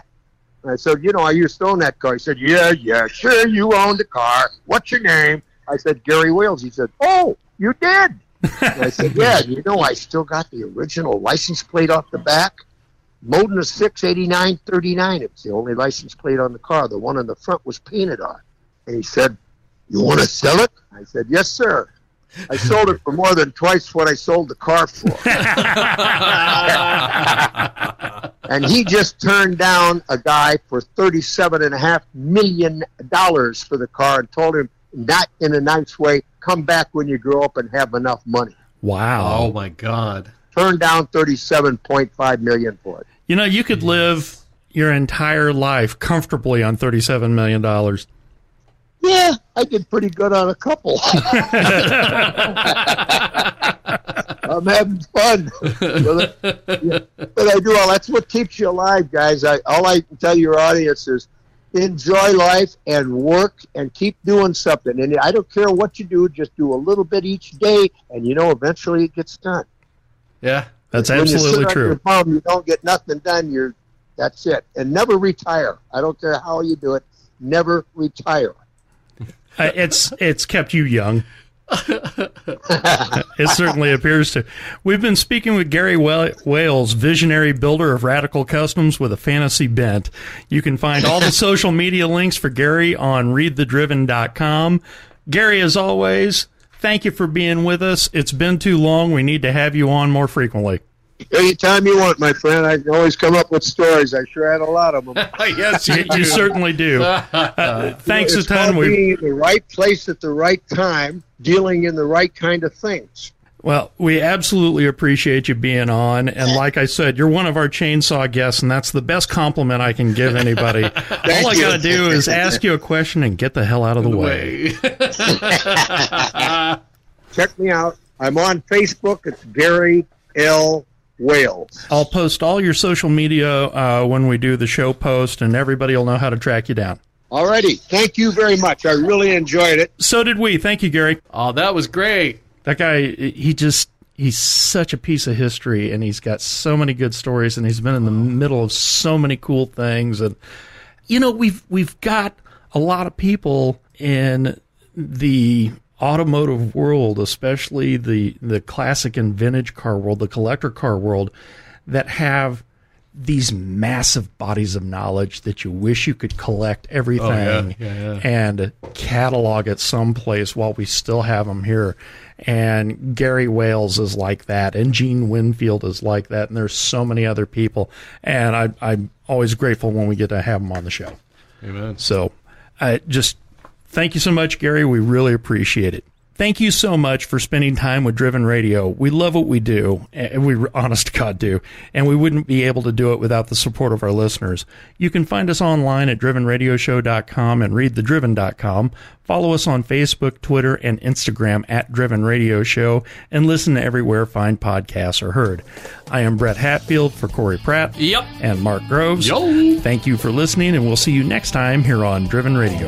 And I said, you know, I used to own that car. He said, yeah, yeah, sure, you own the car. What's your name? I said, Gary Wales. He said, oh, you did. I said, yeah, you know, I still got the original license plate off the back. Modena 68939. It was the only license plate on the car. The one on the front was painted on. And he said, you want to sell it? I said, yes, sir. I sold it for more than twice what I sold the car for. and he just turned down a guy for thirty-seven and a half million dollars for the car and told him, not in a nice way, come back when you grow up and have enough money. Wow. Oh my God. Turned down 37.5 million for it. You know, you could live your entire life comfortably on $37 million. Yeah, I did pretty good on a couple. I'm having fun. but, I do all that's what keeps you alive, guys. I all I can tell your audience is enjoy life and work and keep doing something. And I don't care what you do, just do a little bit each day, and you know eventually it gets done. Yeah. That's absolutely true. your bum, you don't get nothing done. You're that's it. And never retire. I don't care how you do it. Never retire. Uh, it's it's kept you young. it certainly appears to. We've been speaking with Gary Wales, visionary builder of radical customs with a fantasy bent. You can find all the social media links for Gary on readthedriven.com. Gary, as always, thank you for being with us. It's been too long. We need to have you on more frequently. Anytime you want, my friend. I can always come up with stories. I sure had a lot of them. yes, You, you certainly do. Uh, thanks a it's ton. We being in the right place at the right time, dealing in the right kind of things. Well, we absolutely appreciate you being on. And like I said, you're one of our chainsaw guests, and that's the best compliment I can give anybody. All I got to do is ask you a question and get the hell out of the way. Check me out. I'm on Facebook. It's Gary L. Wales. I'll post all your social media uh, when we do the show post, and everybody will know how to track you down. Alrighty. Thank you very much. I really enjoyed it. So did we. Thank you, Gary. Oh, that was great. That guy, he just. He's such a piece of history, and he's got so many good stories, and he's been in the middle of so many cool things. And you know, we've we've got a lot of people in the automotive world, especially the the classic and vintage car world, the collector car world, that have these massive bodies of knowledge that you wish you could collect everything oh, and catalog it someplace while we still have them here. And Gary Wales is like that, and Gene Winfield is like that, and there's so many other people. And I, I'm always grateful when we get to have them on the show. Amen. So, uh, just thank you so much, Gary. We really appreciate it. Thank you so much for spending time with Driven Radio. We love what we do, and we honest to God do, and we wouldn't be able to do it without the support of our listeners. You can find us online at drivenradioshow.com and readthedriven.com. Follow us on Facebook, Twitter, and Instagram at Driven Radio Show, and listen to everywhere fine podcasts are heard. I am Brett Hatfield for Corey Pratt Yep. and Mark Groves. Yo. Thank you for listening, and we'll see you next time here on Driven Radio.